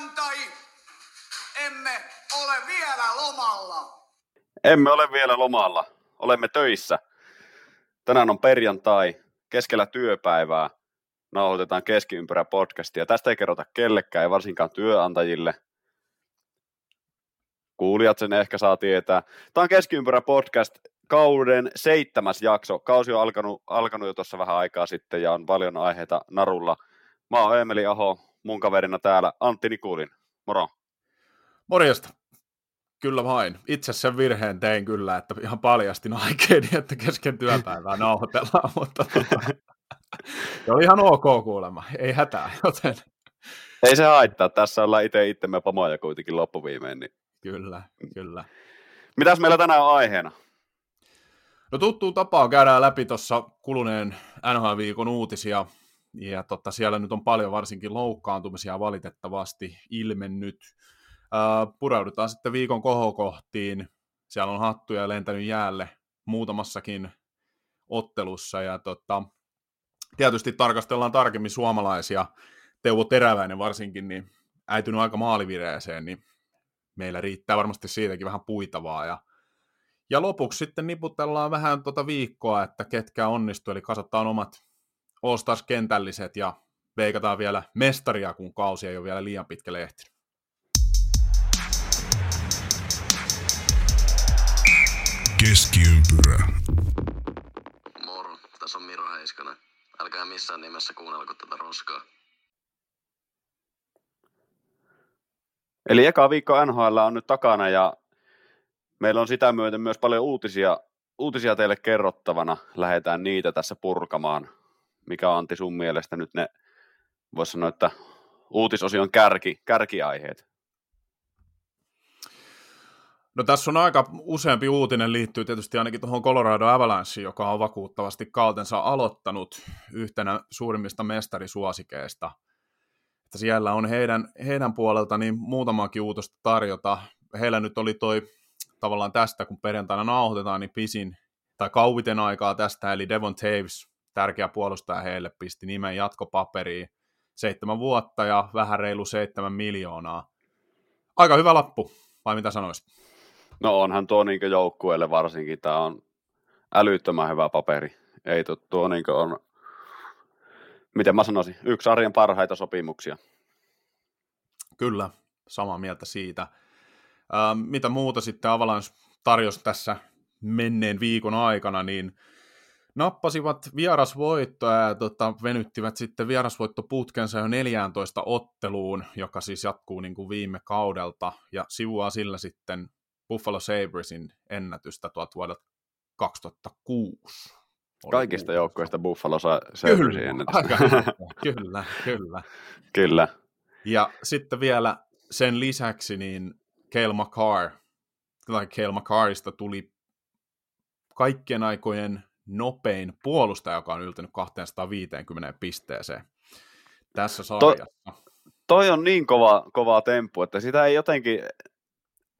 perjantai. Emme ole vielä lomalla. Emme ole vielä lomalla. Olemme töissä. Tänään on perjantai, keskellä työpäivää. Nauhoitetaan keskiympyrä podcastia. Tästä ei kerrota kellekään, ei varsinkaan työnantajille. Kuulijat sen ehkä saa tietää. Tämä on keskiympyrä podcast, kauden seitsemäs jakso. Kausi on alkanut, alkanut jo tuossa vähän aikaa sitten ja on paljon aiheita narulla. Mä oon Emeli Aho, mun kaverina täällä Antti Nikulin. Moro. Morjesta. Kyllä vain. Itse sen virheen tein kyllä, että ihan paljastin aikeeni, että kesken työpäivää nauhoitellaan, mutta tota, se oli ihan ok kuulemma, ei hätää, joten... Ei se haittaa, tässä ollaan itse itsemme pomoja kuitenkin loppuviimein. Niin... Kyllä, kyllä. Mitäs meillä tänään on aiheena? No tuttuun tapaan käydään läpi tuossa kuluneen NHL-viikon uutisia, ja totta, siellä nyt on paljon varsinkin loukkaantumisia valitettavasti ilmennyt. Uh, pureudutaan sitten viikon kohokohtiin. Siellä on hattuja lentänyt jäälle muutamassakin ottelussa. Ja tota, tietysti tarkastellaan tarkemmin suomalaisia. Teuvo Teräväinen varsinkin, niin äitynyt aika maalivireeseen, niin meillä riittää varmasti siitäkin vähän puitavaa. Ja, ja lopuksi sitten niputellaan vähän tuota viikkoa, että ketkä onnistu, eli kasataan omat all kentälliset ja veikataan vielä mestaria, kun kausi ei ole vielä liian pitkälle ehtinyt. Keskiympyrä. Moro, tässä on Miro Heiskanen. Älkää missään nimessä kuunnelko tätä roskaa. Eli eka viikko NHL on nyt takana ja meillä on sitä myöten myös paljon uutisia, uutisia teille kerrottavana. Lähdetään niitä tässä purkamaan. Mikä on Antti sun mielestä nyt ne, voisi sanoa, että uutisosion kärki, kärkiaiheet? No tässä on aika useampi uutinen liittyy tietysti ainakin tuohon Colorado Avalanche, joka on vakuuttavasti kautensa aloittanut yhtenä suurimmista mestarisuosikeista. Että siellä on heidän, heidän puolelta niin muutamakin uutosta tarjota. Heillä nyt oli toi tavallaan tästä, kun perjantaina nauhoitetaan, niin pisin tai kauviten aikaa tästä, eli Devon Taves, tärkeä puolustaja heille, pisti nimen jatkopaperiin. Seitsemän vuotta ja vähän reilu seitsemän miljoonaa. Aika hyvä lappu, vai mitä sanoisit? No onhan tuo niin joukkueelle varsinkin, tämä on älyttömän hyvä paperi. Ei tuo, tuo niin on, miten mä sanoisin, yksi arjen parhaita sopimuksia. Kyllä, samaa mieltä siitä. Mitä muuta sitten Avalanche tarjosi tässä menneen viikon aikana, niin nappasivat vierasvoittoa ja tota, venyttivät sitten vierasvoittoputkensa jo 14 otteluun, joka siis jatkuu niin kuin viime kaudelta, ja sivuaa sillä sitten Buffalo Sabresin ennätystä tuolta vuodelta 2006. Kaikista joukkoista Buffalo Sabresin ennätystä. kyllä, kyllä. kyllä. Ja sitten vielä sen lisäksi niin Cale McCarr, tai Cale McCarrista tuli kaikkien aikojen nopein puolustaja, joka on yltänyt 250 pisteeseen tässä sarjassa. To, toi on niin kova, kova temppu, että sitä ei jotenkin,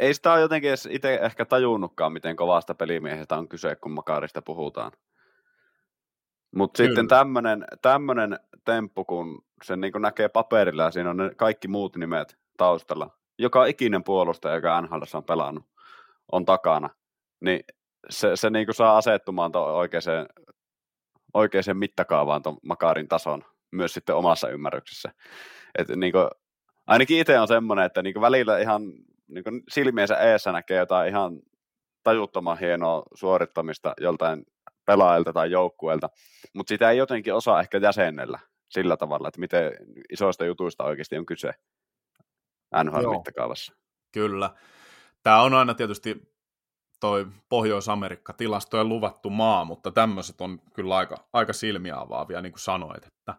ei sitä ole jotenkin edes itse ehkä tajunnutkaan, miten kovasta pelimiehestä on kyse, kun Makarista puhutaan. Mutta sitten tämmöinen tämmönen temppu, kun sen niin näkee paperilla ja siinä on ne kaikki muut nimet taustalla, joka ikinen puolustaja, joka NHL on pelannut, on takana, niin se, se niin saa asettumaan oikeaan, oikeaan mittakaavaan tuon Makarin tason myös sitten omassa ymmärryksessä. Et niin kuin, ainakin itse on semmoinen, että niin välillä ihan niin silmiensä eessä näkee jotain ihan tajuttoman hienoa suorittamista joltain pelaajilta tai joukkueelta, mutta sitä ei jotenkin osaa ehkä jäsennellä sillä tavalla, että miten isoista jutuista oikeasti on kyse NHL-mittakaavassa. Kyllä. Tämä on aina tietysti toi Pohjois-Amerikka tilastojen luvattu maa, mutta tämmöiset on kyllä aika, aika silmiä avaavia, niin kuin sanoit, että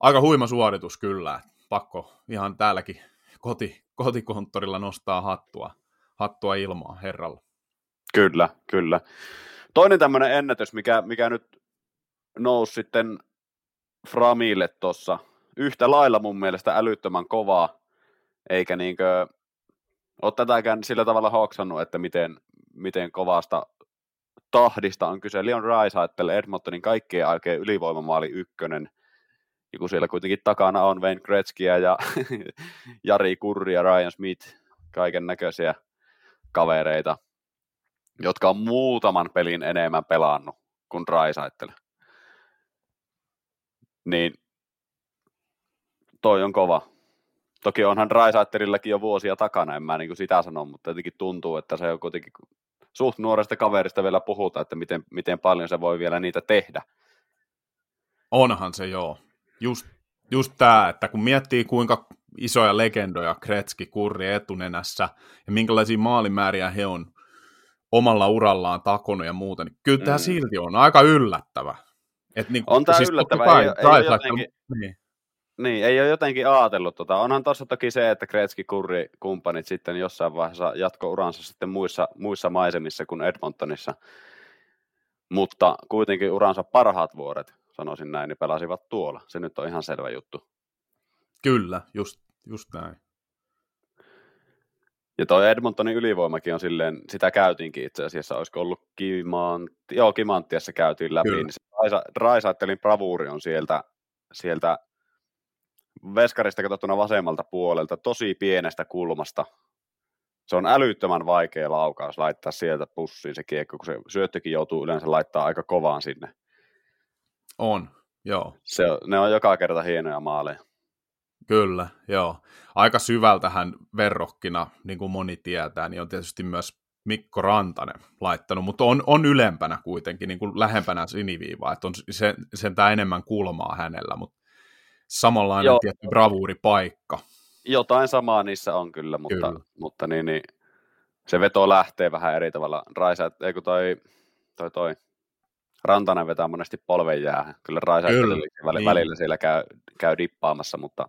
aika huima suoritus kyllä, pakko ihan täälläkin koti, kotikonttorilla nostaa hattua, hattua ilmaa herralla. Kyllä, kyllä. Toinen tämmöinen ennätys, mikä, mikä nyt nousi sitten Framille tuossa yhtä lailla mun mielestä älyttömän kovaa, eikä niinkö ole tätäkään sillä tavalla hoksannut, että miten, miten kovasta tahdista on kyse. Leon Rice ajattelee Edmontonin kaikkien aikojen ylivoimamaali ykkönen, Ja kun siellä kuitenkin takana on Wayne Gretzkyä ja Jari Kurri ja Ryan Smith, kaiken näköisiä kavereita, jotka on muutaman pelin enemmän pelannut kuin Raisaittele. Niin toi on kova. Toki onhan Raisaitterillakin jo vuosia takana, en mä niin kuin sitä sano, mutta jotenkin tuntuu, että se on kuitenkin suht nuoresta kaverista vielä puhuta, että miten, miten paljon se voi vielä niitä tehdä. Onhan se joo. Just, just tämä, että kun miettii kuinka isoja legendoja Kretski, Kurri etunenässä ja minkälaisia maalimääriä he on omalla urallaan takonut ja muuta, niin kyllä tämä mm. silti on aika yllättävä. Et niin, on tämä siis yllättävä. Kai, ei, ei, jotenkin, niin. Niin, ei ole jotenkin ajatellut tota. Onhan tuossa toki se, että Kretski Kurri kumppanit sitten jossain vaiheessa jatko uransa sitten muissa, muissa maisemissa kuin Edmontonissa. Mutta kuitenkin uransa parhaat vuodet, sanoisin näin, niin pelasivat tuolla. Se nyt on ihan selvä juttu. Kyllä, just, just näin. Ja toi Edmontonin ylivoimakin on silleen, sitä käytiinkin itse asiassa, olisiko ollut Kimantti, joo Kimanttiassa käytiin läpi, Kyllä. niin se Raisa, Raisaittelin bravuuri on sieltä, sieltä veskarista katsottuna vasemmalta puolelta, tosi pienestä kulmasta. Se on älyttömän vaikea laukaus laittaa sieltä pussiin se kiekko, kun se syöttökin joutuu yleensä laittaa aika kovaan sinne. On, joo. Se, ne on joka kerta hienoja maaleja. Kyllä, joo. Aika syvältähän verrokkina, niin kuin moni tietää, niin on tietysti myös Mikko Rantanen laittanut, mutta on, on ylempänä kuitenkin, niin kuin lähempänä siniviivaa, että on sen, sentään enemmän kulmaa hänellä, mutta samanlainen Joo. tietty bravuuripaikka. Jotain samaa niissä on kyllä, mutta, kyllä. mutta niin, niin, se veto lähtee vähän eri tavalla. Raisa, ei kun toi, toi, toi Rantanen vetää monesti polven jää. Kyllä Raisa kyllä. Välillä, niin. välillä siellä käy, käy dippaamassa, mutta,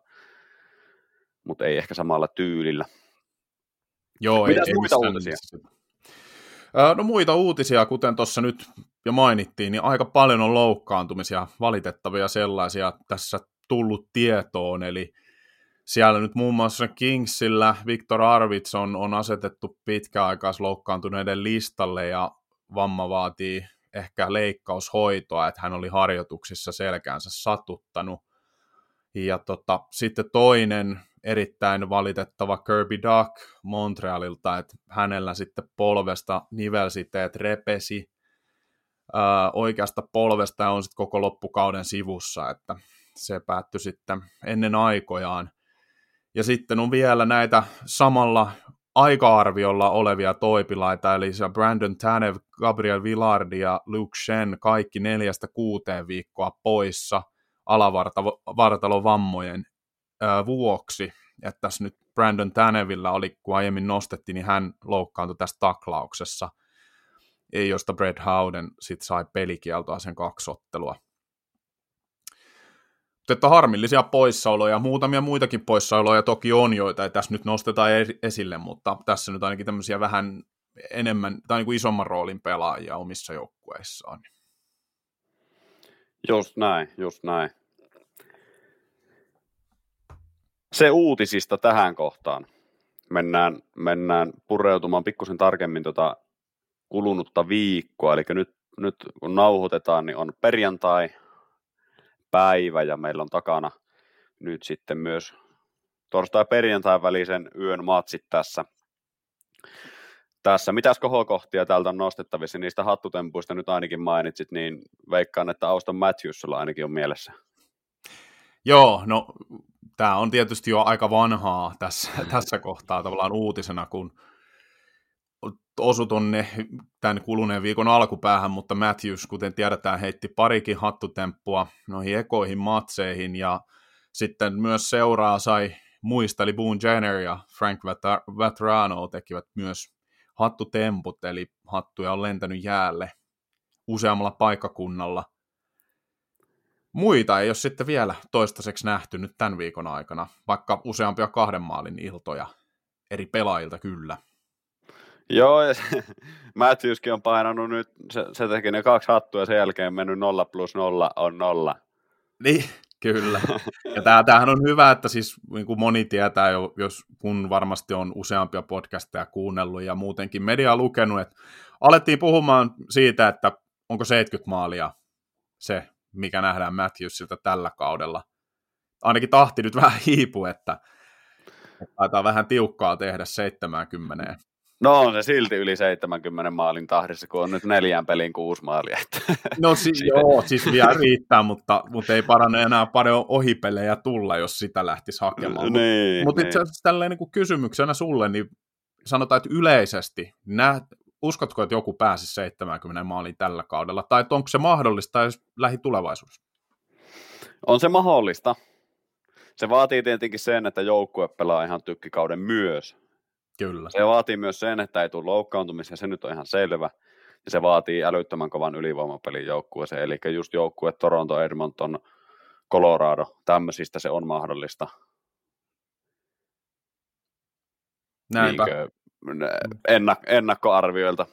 mutta ei ehkä samalla tyylillä. Joo, Mitäs ei, muita ei uutisia? No muita uutisia, kuten tuossa nyt jo mainittiin, niin aika paljon on loukkaantumisia, valitettavia sellaisia tässä tullut tietoon, eli siellä nyt muun muassa Kingsillä Victor Arvids on, asetettu pitkäaikaisloukkaantuneiden listalle ja vamma vaatii ehkä leikkaushoitoa, että hän oli harjoituksissa selkäänsä satuttanut. Ja tota, sitten toinen erittäin valitettava Kirby Duck Montrealilta, että hänellä sitten polvesta nivelsiteet repesi oikeasta polvesta ja on sitten koko loppukauden sivussa, että se päättyi sitten ennen aikojaan. Ja sitten on vielä näitä samalla aika-arviolla olevia toipilaita, eli se Brandon Tanev, Gabriel Villard ja Luke Shen, kaikki neljästä kuuteen viikkoa poissa alavartalovammojen ää, vuoksi. Että tässä nyt Brandon Tanevilla oli, kun aiemmin nostettiin, niin hän loukkaantui tässä taklauksessa, josta Brad Howden sitten sai pelikieltoa sen kaksottelua. Mutta harmillisia poissaoloja, muutamia muitakin poissaoloja toki on, joita ei tässä nyt nosteta esille, mutta tässä nyt ainakin tämmöisiä vähän enemmän tai niin kuin isomman roolin pelaajia omissa joukkueissaan. Just näin, just näin. Se uutisista tähän kohtaan. Mennään, mennään pureutumaan pikkusen tarkemmin tota kulunutta viikkoa, eli nyt, nyt kun nauhoitetaan, niin on perjantai, päivä ja meillä on takana nyt sitten myös torstai-perjantai välisen yön matsit tässä. Tässä. Mitäs kohokohtia täältä on nostettavissa? Niistä hattutempuista nyt ainakin mainitsit, niin veikkaan, että Auston Matthews sulla ainakin on mielessä. Joo, no tämä on tietysti jo aika vanhaa tässä, tässä kohtaa tavallaan uutisena, kun osu tonne tämän kuluneen viikon alkupäähän, mutta Matthews, kuten tiedetään, heitti parikin hattutemppua noihin ekoihin matseihin, ja sitten myös seuraa sai muista, eli Boone Jenner ja Frank Vatrano tekivät myös hattutemput, eli hattuja on lentänyt jäälle useammalla paikkakunnalla. Muita ei ole sitten vielä toistaiseksi nähty nyt tämän viikon aikana, vaikka useampia kahden maalin iltoja eri pelaajilta kyllä. Joo, Matthewskin on painanut nyt, se, se teki ne kaksi hattua ja sen jälkeen mennyt nolla plus nolla on nolla. Niin, kyllä. Ja tämähän on hyvä, että siis niin kuin moni tietää jo, jos kun varmasti on useampia podcasteja kuunnellut ja muutenkin media lukenut, että alettiin puhumaan siitä, että onko 70 maalia se, mikä nähdään Matthewsilta tällä kaudella. ainakin tahti nyt vähän hiipu, että taitaa vähän tiukkaa tehdä 70. No on se silti yli 70 maalin tahdissa, kun on nyt neljän pelin kuusi maalia. No siis, joo, siis vielä riittää, mutta, mutta ei parane enää paljon ohipelejä tulla, jos sitä lähtisi hakemaan. niin, Mutta niin. itse asiassa tälleen niin kuin kysymyksenä sulle, niin sanotaan, että yleisesti, nä, uskotko, että joku pääsisi 70 maaliin tällä kaudella, tai että onko se mahdollista edes lähitulevaisuudessa? On se mahdollista. Se vaatii tietenkin sen, että joukkue pelaa ihan tykkikauden myös. Kyllä. Se vaatii myös sen, että ei tule loukkaantumisia, se nyt on ihan selvä. Ja se vaatii älyttömän kovan ylivoimapelin joukkueeseen, eli just joukkue Toronto, Edmonton, Colorado, tämmöisistä se on mahdollista. Näinpä. Niinkö, ennak- ennakkoarvioilta.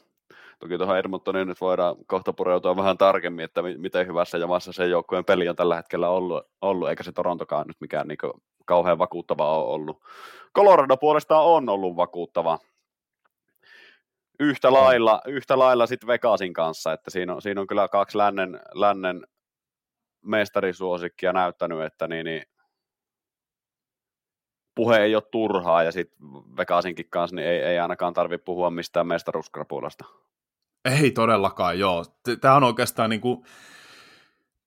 Toki tuohon Edmontoniin nyt voidaan kohta pureutua vähän tarkemmin, että mi- miten hyvässä jamassa se joukkueen peli on tällä hetkellä ollut, ollut eikä se Torontokaan nyt mikään niin kauhean vakuuttava ole ollut. Colorado puolestaan on ollut vakuuttava. Yhtä lailla, yhtä lailla sitten Vegasin kanssa, että siinä on, siinä on kyllä kaksi lännen, lännen mestarisuosikkia näyttänyt, että niin, niin puhe ei ole turhaa ja sitten Vegasinkin kanssa niin ei, ei ainakaan tarvitse puhua mistään mestaruuskrapulasta. Ei todellakaan, joo. Tämä on oikeastaan niin kuin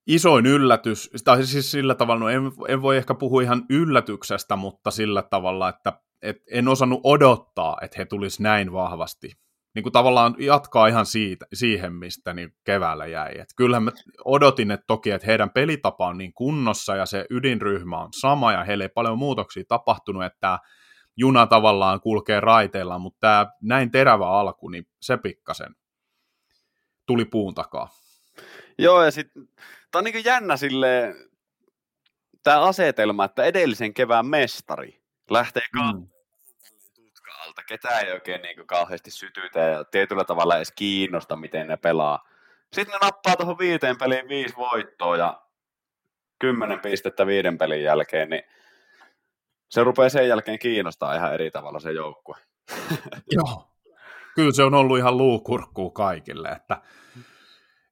isoin yllätys, tai siis sillä tavalla, no en, en voi ehkä puhua ihan yllätyksestä, mutta sillä tavalla, että et en osannut odottaa, että he tulisi näin vahvasti. Niin kuin tavallaan jatkaa ihan siitä, siihen, mistä niin keväällä jäi. Et kyllähän mä odotin, että toki, että heidän pelitapa on niin kunnossa ja se ydinryhmä on sama ja heille ei paljon muutoksia tapahtunut, että juna tavallaan kulkee raiteilla, mutta tämä näin terävä alku, niin se pikkasen tuli puun takaa. Joo, ja sitten tämä on niin jännä sille tämä asetelma, että edellisen kevään mestari lähtee mm. tutka-alta. Ketään ei oikein niin kauheasti sytytä ja tietyllä tavalla edes kiinnosta, miten ne pelaa. Sitten ne nappaa tuohon viiteen peliin viisi voittoa ja kymmenen pistettä viiden pelin jälkeen, niin se rupeaa sen jälkeen kiinnostaa ihan eri tavalla se joukkue. Joo. Kyllä se on ollut ihan luukurkkuu kaikille, että,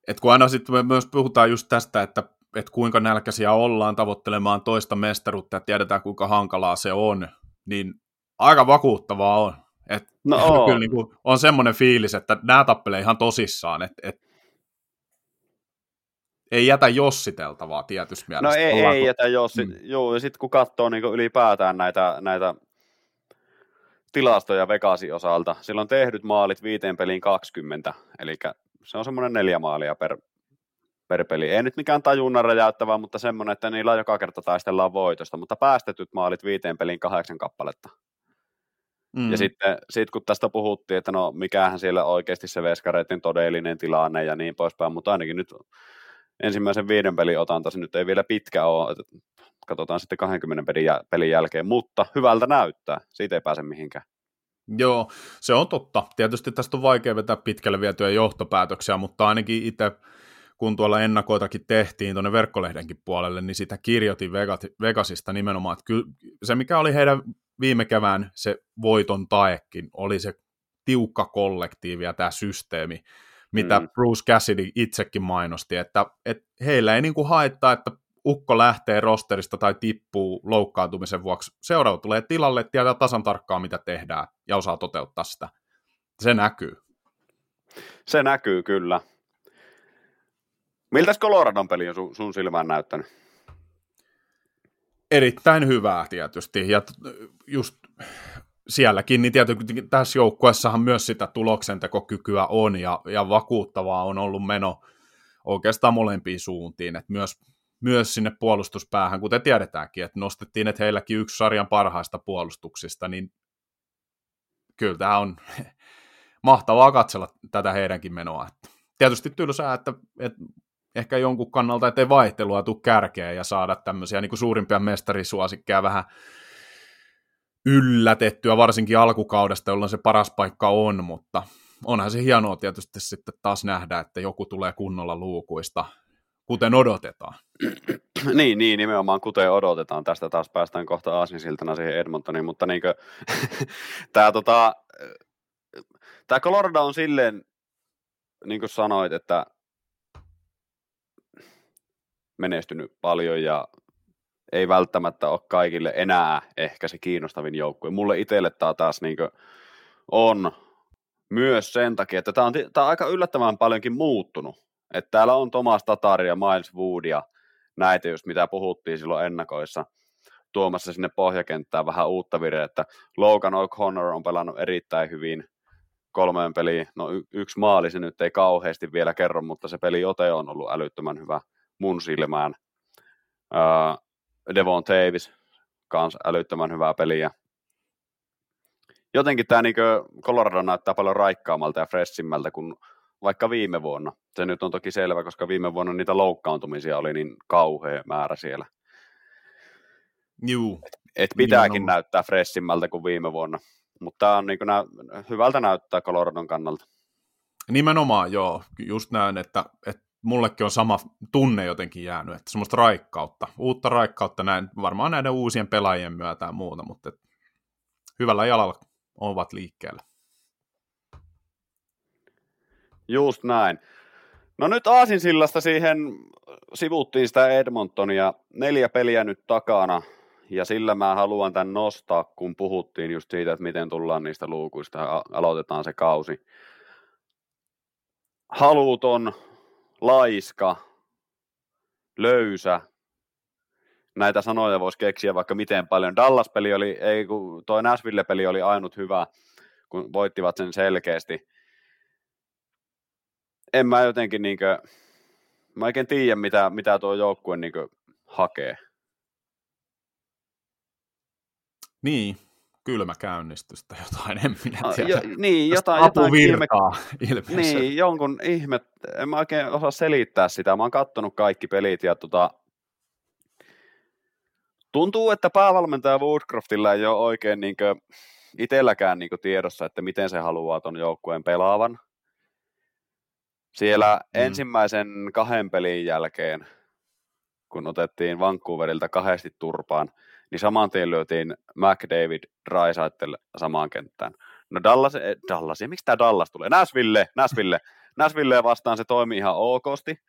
että kun aina sitten me myös puhutaan just tästä, että, että kuinka nälkäisiä ollaan tavoittelemaan toista mestaruutta ja tiedetään kuinka hankalaa se on, niin aika vakuuttavaa on. Et no. Kyllä niin kuin on semmoinen fiilis, että nämä tappelee ihan tosissaan, että, että ei jätä jossiteltavaa tietysti No mielessä. ei, Ollaanko... ei jätä jossi. Mm. Joo, ja sitten kun katsoo niin ylipäätään näitä, näitä tilastoja Vegasin osalta, sillä on tehdyt maalit viiteen peliin 20, eli se on semmoinen neljä maalia per, per peli. Ei nyt mikään tajunnan räjäyttävä, mutta semmoinen, että niillä joka kerta taistellaan voitosta, mutta päästetyt maalit viiteen peliin kahdeksan kappaletta. Mm. Ja sitten sit kun tästä puhuttiin, että no mikähän siellä oikeasti se veskareiden todellinen tilanne ja niin poispäin, mutta ainakin nyt ensimmäisen viiden pelin otanta, se nyt ei vielä pitkä ole, katsotaan sitten 20 pelin, jäl- pelin jälkeen, mutta hyvältä näyttää, siitä ei pääse mihinkään. Joo, se on totta. Tietysti tästä on vaikea vetää pitkälle vietyjä johtopäätöksiä, mutta ainakin itse kun tuolla ennakoitakin tehtiin tuonne verkkolehdenkin puolelle, niin sitä kirjoitin Vegasista nimenomaan, että kyllä se mikä oli heidän viime kevään se voiton taekin, oli se tiukka kollektiivi ja tämä systeemi, mitä mm. Bruce Cassidy itsekin mainosti, että, että heillä ei niin kuin haittaa, että ukko lähtee rosterista tai tippuu loukkaantumisen vuoksi. Seuraava tulee tilalle, tietää tasan tarkkaan, mitä tehdään ja osaa toteuttaa sitä. Se näkyy. Se näkyy kyllä. Miltäs Coloradon peli on sun, sun silmään näyttänyt? Erittäin hyvää tietysti. Ja just sielläkin, niin tietysti tässä joukkueessahan myös sitä tuloksentekokykyä on ja, ja vakuuttavaa on ollut meno oikeastaan molempiin suuntiin, että myös, myös sinne puolustuspäähän, kuten tiedetäänkin, että nostettiin, että heilläkin yksi sarjan parhaista puolustuksista, niin kyllä tämä on mahtavaa katsella tätä heidänkin menoa. Tietysti tylsää, että, että ehkä jonkun kannalta, ettei vaihtelua tule kärkeen ja saada tämmöisiä niin kuin suurimpia mestarisuosikkeja vähän yllätettyä, varsinkin alkukaudesta, jolloin se paras paikka on, mutta onhan se hienoa tietysti sitten taas nähdä, että joku tulee kunnolla luukuista, kuten odotetaan. niin, niin, nimenomaan kuten odotetaan. Tästä taas päästään kohta aasinsiltana siihen Edmontoniin, mutta niin tämä tota, tää Colorado on silleen, niin kuin sanoit, että menestynyt paljon ja ei välttämättä ole kaikille enää ehkä se kiinnostavin joukkue. Mulle itselle tämä taas niin on myös sen takia, että tämä on, tämä on aika yllättävän paljonkin muuttunut. Että täällä on Thomas Tatari ja Miles Wood ja näitä just mitä puhuttiin silloin ennakoissa tuomassa sinne pohjakenttään vähän uutta virettä. Logan O'Connor on pelannut erittäin hyvin kolmeen peliin. No y- yksi maali se nyt ei kauheasti vielä kerro, mutta se peli ote on ollut älyttömän hyvä mun silmään. Uh, Devon Tavis, kans älyttömän hyvää peliä. Jotenkin tämä niin Colorado näyttää paljon raikkaammalta ja freshimmalta kuin vaikka viime vuonna. Se nyt on toki selvä, koska viime vuonna niitä loukkaantumisia oli niin kauhea määrä siellä. Juu. Et pitääkin Nimenomaan. näyttää freshimmalta kuin viime vuonna. Mutta tämä on niin nä- hyvältä näyttää Coloradon kannalta. Nimenomaan, joo. Just näin, että, että mullekin on sama tunne jotenkin jäänyt, että semmoista raikkautta, uutta raikkautta näin, varmaan näiden uusien pelaajien myötä ja muuta, mutta et, hyvällä jalalla ovat liikkeellä. Just näin. No nyt Aasinsillasta siihen sivuttiin sitä Edmontonia, neljä peliä nyt takana, ja sillä mä haluan tämän nostaa, kun puhuttiin just siitä, että miten tullaan niistä luukuista ja aloitetaan se kausi. Haluton, laiska, löysä, näitä sanoja voisi keksiä vaikka miten paljon. Dallas-peli oli, ei kun toi Nashville-peli oli ainut hyvä, kun voittivat sen selkeästi. En mä jotenkin niinkö, mä oikein tiedä mitä, mitä tuo joukkue niinkö hakee. Niin, kylmäkäynnistystä, jotain, en minä tiedä. Jo, niin, jotain, jotain ilme... Niin, jonkun ihme, en mä oikein osaa selittää sitä. Mä oon kattonut kaikki pelit ja tota, tuntuu, että päävalmentaja Woodcroftilla ei ole oikein niin itselläkään niin tiedossa, että miten se haluaa ton joukkueen pelaavan. Siellä mm. ensimmäisen kahden pelin jälkeen, kun otettiin Vancouverilta kahdesti turpaan, niin saman tien lyötiin McDavid Raisaitel samaan kenttään. No Dallas, eh, Dallas, ja miksi tämä Dallas tulee? Nashville, Nashville. Nashville vastaan se toimii ihan okosti.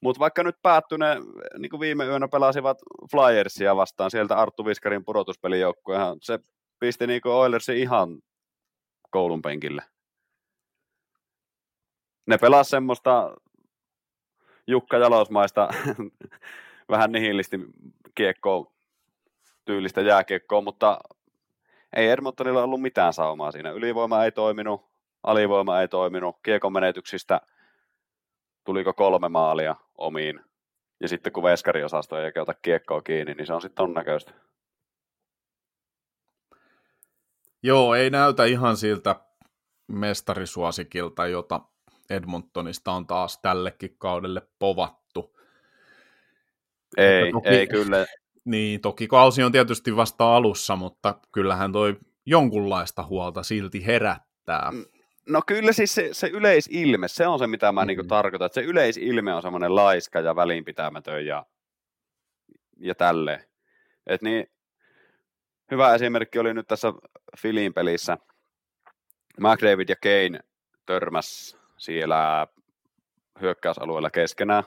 Mutta vaikka nyt päättyi ne, niin kuin viime yönä pelasivat Flyersia vastaan, sieltä Arttu Viskarin pudotuspelijoukkuehan, se pisti niin Oilersin ihan koulun penkille. Ne pelasivat semmoista Jukka Jalosmaista vähän nihilisti kiekkoa tyylistä jääkiekkoa, mutta ei Edmontonilla ollut mitään saumaa siinä. Ylivoima ei toiminut, alivoima ei toiminut, kiekon menetyksistä tuliko kolme maalia omiin. Ja sitten kun veskariosasto ei ota kiekkoa kiinni, niin se on sitten ton näköistä. Joo, ei näytä ihan siltä mestarisuosikilta, jota Edmontonista on taas tällekin kaudelle povattu. Ei, toki, ei kyllä. Niin, toki kausi on tietysti vasta alussa, mutta kyllähän toi jonkunlaista huolta silti herättää. Mm, no kyllä siis se, se yleisilme, se on se mitä mä niinku mm. niin tarkoitan, että se yleisilme on semmoinen laiska ja välinpitämätön ja, ja tälleen. Et niin, hyvä esimerkki oli nyt tässä Filin pelissä. McDavid ja Kane törmäs siellä hyökkäysalueella keskenään.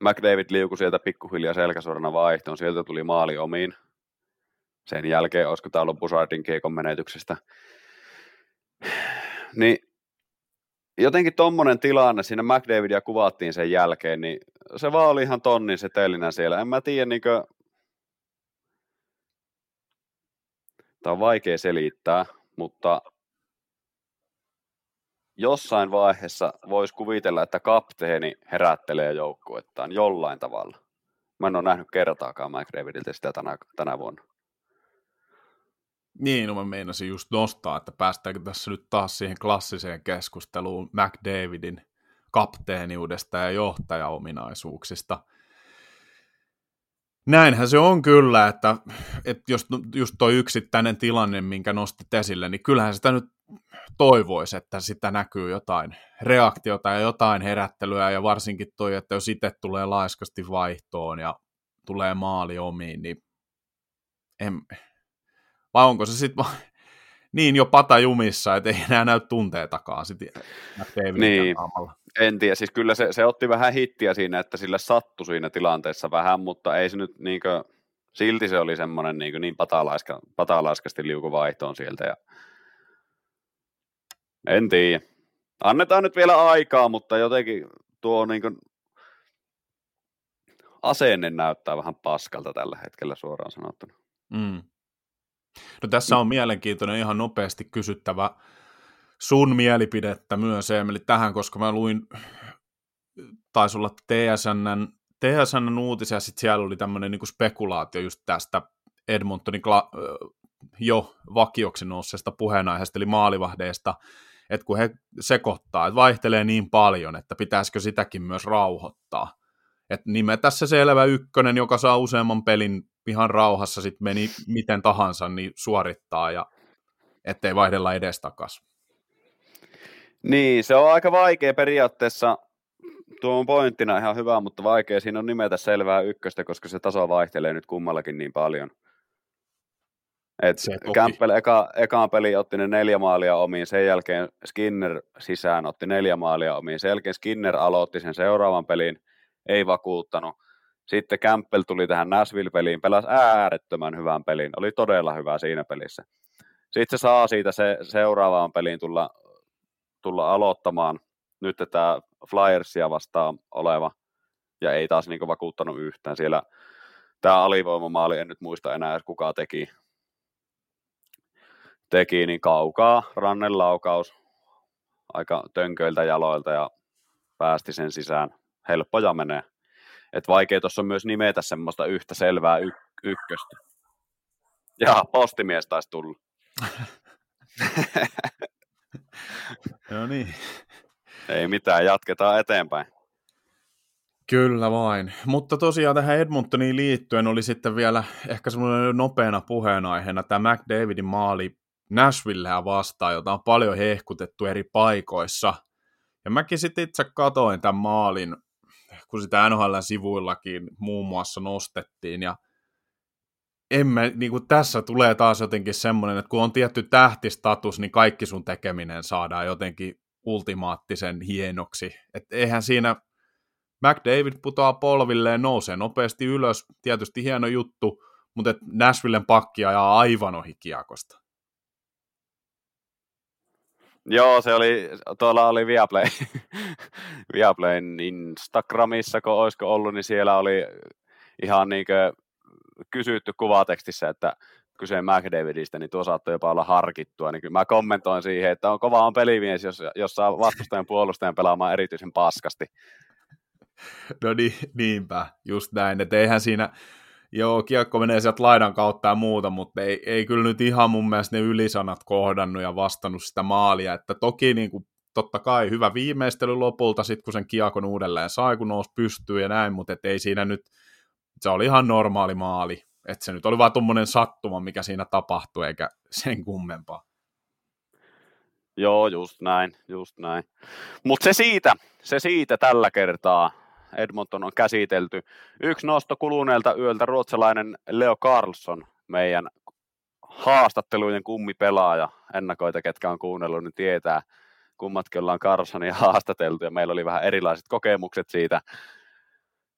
McDavid liukui sieltä pikkuhiljaa selkäsuorana vaihtoon, sieltä tuli maali omiin. Sen jälkeen, olisiko tämä ollut Busardin kiekon menetyksestä. Niin jotenkin tommonen tilanne, siinä McDavidia kuvattiin sen jälkeen, niin se vaan oli ihan tonnin setelinä siellä. En mä tiedä, niin kuin... Tämä on vaikea selittää, mutta jossain vaiheessa voisi kuvitella, että kapteeni herättelee joukkuettaan jollain tavalla. Mä en ole nähnyt kertaakaan Mike Davidilta sitä tänä, tänä vuonna. Niin, no mä meinasin just nostaa, että päästäänkö tässä nyt taas siihen klassiseen keskusteluun McDavidin kapteeniudesta ja johtajaominaisuuksista. Näinhän se on kyllä, että, että jos just toi yksittäinen tilanne, minkä nostit esille, niin kyllähän sitä nyt toivoisi, että sitä näkyy jotain reaktiota ja jotain herättelyä, ja varsinkin toi, että jos itse tulee laiskasti vaihtoon ja tulee maali omiin, niin en, vai onko se sitten niin jo pata jumissa, että ei enää näy tunteetakaan sitten niin, en tiedä, siis kyllä se, se otti vähän hittiä siinä, että sille sattui siinä tilanteessa vähän, mutta ei se nyt niinkö, silti se oli semmoinen niin, niin patalaiska, patalaiskasti liukuvaihtoon sieltä. Ja... En tiedä. Annetaan nyt vielä aikaa, mutta jotenkin tuo niin kuin, asenne näyttää vähän paskalta tällä hetkellä suoraan sanottuna. Mm. No tässä on mielenkiintoinen ihan nopeasti kysyttävä sun mielipidettä myös Emeli tähän, koska mä luin, taisi olla TSNn, TSNn uutisia, ja sitten siellä oli tämmöinen niin spekulaatio just tästä Edmontonin kla- jo vakioksi nousseesta puheenaiheesta, eli maalivahdeesta, että kun he sekoittaa, että vaihtelee niin paljon, että pitäisikö sitäkin myös rauhoittaa. Että nimetä se selvä ykkönen, joka saa useamman pelin ihan rauhassa, sitten meni miten tahansa, niin suorittaa, ja ettei vaihdella edestakas. Niin, se on aika vaikea periaatteessa. Tuo on pointtina ihan hyvä, mutta vaikea siinä on nimetä selvää ykköstä, koska se taso vaihtelee nyt kummallakin niin paljon. Et Campbell eka, ekaan peli otti ne neljä maalia omiin, sen jälkeen Skinner sisään otti neljä maalia omiin, sen jälkeen Skinner aloitti sen seuraavan pelin, ei vakuuttanut. Sitten Campbell tuli tähän Nashville-peliin, pelasi äärettömän hyvän pelin, oli todella hyvä siinä pelissä. Sitten se saa siitä se seuraavaan peliin tulla, tulla aloittamaan. Nyt tämä Flyersia vastaan oleva, ja ei taas niin vakuuttanut yhtään. Siellä tämä alivoimamaali, en nyt muista enää, kuka teki, teki niin kaukaa rannelaukaus aika tönköiltä jaloilta ja päästi sen sisään. Helppoja menee. Et vaikea tuossa on myös nimetä semmoista yhtä selvää y- ykköstä. Ja postimies taisi tulla. no niin. Ei mitään, jatketaan eteenpäin. Kyllä vain. Mutta tosiaan tähän Edmontoniin liittyen oli sitten vielä ehkä semmoinen nopeana puheenaiheena tämä McDavidin maali Nashvilleä vastaan, jota on paljon hehkutettu eri paikoissa. Ja mäkin sitten itse katoin tämän maalin, kun sitä NHL-sivuillakin muun muassa nostettiin, ja emme, niin kuin tässä tulee taas jotenkin semmoinen, että kun on tietty tähtistatus, niin kaikki sun tekeminen saadaan jotenkin ultimaattisen hienoksi. Että eihän siinä McDavid putoaa polvilleen, nousee nopeasti ylös, tietysti hieno juttu, mutta Nashvillen pakki ajaa aivan ohi kiekosta. Joo, se oli, tuolla oli Viaplay, Viaplayn Instagramissa, kun olisiko ollut, niin siellä oli ihan niin kysytty kuvatekstissä, että kyse McDavidistä, niin tuo saattoi jopa olla harkittua, niin kyllä mä kommentoin siihen, että on kova on pelimies, jos, jos saa vastustajan puolustajan pelaamaan erityisen paskasti. No niin, niinpä, just näin, että eihän siinä, joo, kiekko menee sieltä laidan kautta ja muuta, mutta ei, ei kyllä nyt ihan mun mielestä ne ylisanat kohdannut ja vastannut sitä maalia, että toki niin kuin, totta kai hyvä viimeistely lopulta, sitten kun sen kiekon uudelleen sai, kun nousi pystyy ja näin, mutta et ei siinä nyt, se oli ihan normaali maali, että se nyt oli vaan tuommoinen sattuma, mikä siinä tapahtui, eikä sen kummempaa. Joo, just näin, just näin. Mutta se siitä, se siitä tällä kertaa. Edmonton on käsitelty. Yksi nosto kuluneelta yöltä ruotsalainen Leo Carlson, meidän haastattelujen kummipelaaja. Ennakoita, ketkä on kuunnellut, niin tietää, kummatkin ollaan Carlsonia haastateltu ja meillä oli vähän erilaiset kokemukset siitä.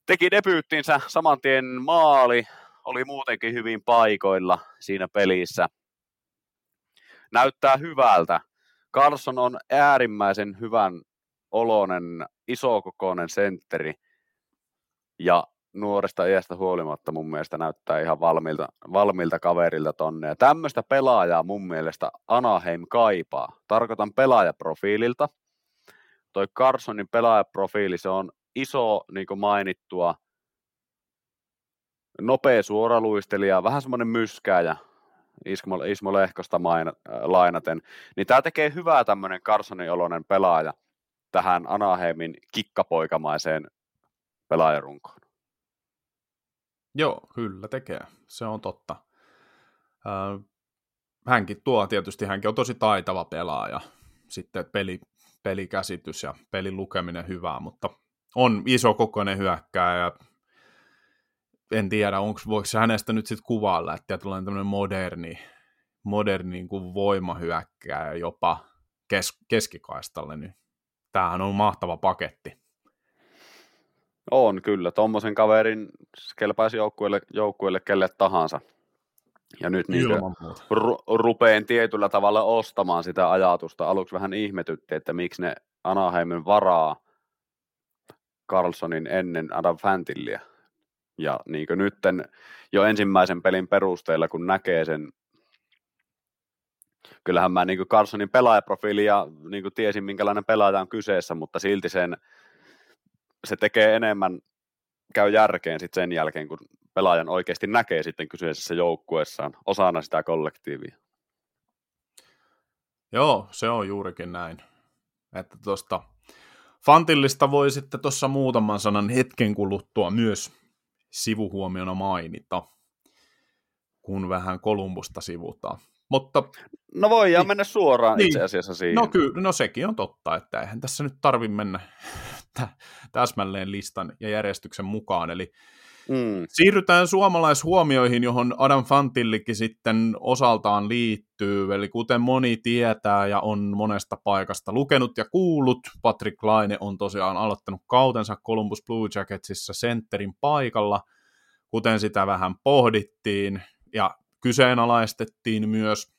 Teki debyyttinsä saman tien maali, oli muutenkin hyvin paikoilla siinä pelissä. Näyttää hyvältä. Carlson on äärimmäisen hyvän oloinen, isokokoinen sentteri ja nuoresta iästä huolimatta mun mielestä näyttää ihan valmiilta, valmiilta kaverilta tonne. Ja tämmöistä pelaajaa mun mielestä Anaheim kaipaa. Tarkoitan pelaajaprofiililta. Toi Carsonin pelaajaprofiili, se on iso, niin kuin mainittua, nopea suoraluistelija, vähän semmoinen myskääjä, Ismo, Ismo Lehkosta maina, äh, lainaten, niin tämä tekee hyvää tämmöinen Carsonin oloinen pelaaja tähän Anaheimin kikkapoikamaiseen pelaajarunkoon. Joo, kyllä tekee. Se on totta. Äh, hänkin tuo tietysti, hänkin on tosi taitava pelaaja. Sitten peli, pelikäsitys ja pelin lukeminen hyvää, mutta on iso kokoinen hyökkää ja en tiedä, onko, voiko se hänestä nyt sitten kuvailla, että tulee tämmöinen moderni, moderni niin kuin voimahyökkää jopa kes, keskikaistalle, niin tämähän on mahtava paketti. On kyllä, tuommoisen kaverin kelpaisi joukkueelle, joukkueelle kelle tahansa. Ja nyt niin ru- rupeen tietyllä tavalla ostamaan sitä ajatusta. Aluksi vähän ihmetytti, että miksi ne Anaheimin varaa Carlsonin ennen Adam Fantillia. Ja niin nytten jo ensimmäisen pelin perusteella, kun näkee sen, kyllähän mä niin Carlsonin pelaajaprofiili ja niin tiesin, minkälainen pelaaja on kyseessä, mutta silti sen, se tekee enemmän, käy järkeen sit sen jälkeen, kun pelaajan oikeasti näkee sitten kyseisessä joukkueessaan osana sitä kollektiivia. Joo, se on juurikin näin. Että tuosta Fantillista voi sitten tuossa muutaman sanan hetken kuluttua myös sivuhuomiona mainita, kun vähän Kolumbusta sivutaan. Mutta No voidaan Niin. mennä suoraan Niin. itse asiassa siihen. no kyllä, no sekin on totta, että eihän tässä nyt tarvi mennä tä- täsmälleen listan ja järjestyksen mukaan. Eli Mm. Siirrytään suomalaishuomioihin, johon Adam Fantillikin sitten osaltaan liittyy. Eli kuten moni tietää ja on monesta paikasta lukenut ja kuullut, Patrick Laine on tosiaan aloittanut kautensa Columbus Blue Jacketsissa sentterin paikalla, kuten sitä vähän pohdittiin ja kyseenalaistettiin myös.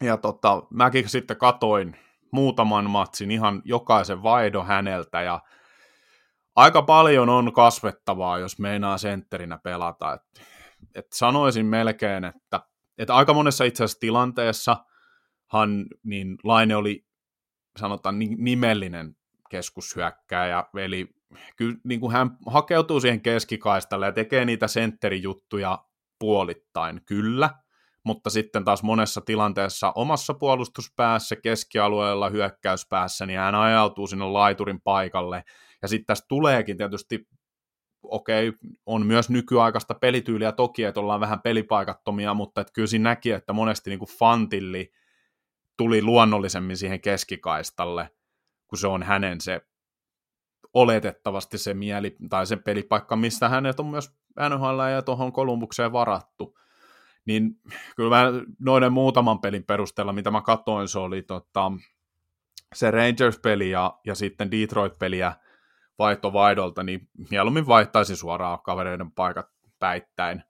Ja tota, mäkin sitten katoin muutaman matsin, ihan jokaisen vaihdo häneltä ja aika paljon on kasvettavaa, jos meinaa sentterinä pelata. Et, et sanoisin melkein, että, että aika monessa itse asiassa tilanteessa hän, niin Laine oli sanotaan ni- nimellinen keskushyökkääjä, eli kyllä niin kuin hän hakeutuu siihen keskikaistalle ja tekee niitä sentterijuttuja puolittain, kyllä, mutta sitten taas monessa tilanteessa omassa puolustuspäässä, keskialueella, hyökkäyspäässä, niin hän ajautuu sinne laiturin paikalle, ja sitten tässä tuleekin tietysti, okei, okay, on myös nykyaikaista pelityyliä toki, että ollaan vähän pelipaikattomia, mutta et kyllä siinä näki, että monesti niin kuin Fantilli tuli luonnollisemmin siihen keskikaistalle, kun se on hänen se oletettavasti se mieli tai se pelipaikka, mistä hänet on myös NHL ja tuohon Kolumbukseen varattu. Niin kyllä mä noiden muutaman pelin perusteella, mitä mä katsoin, se oli tota, se Rangers-peli ja, ja sitten Detroit-peliä vaihto vaihdolta, niin mieluummin vaihtaisin suoraan kavereiden paikat päittäin.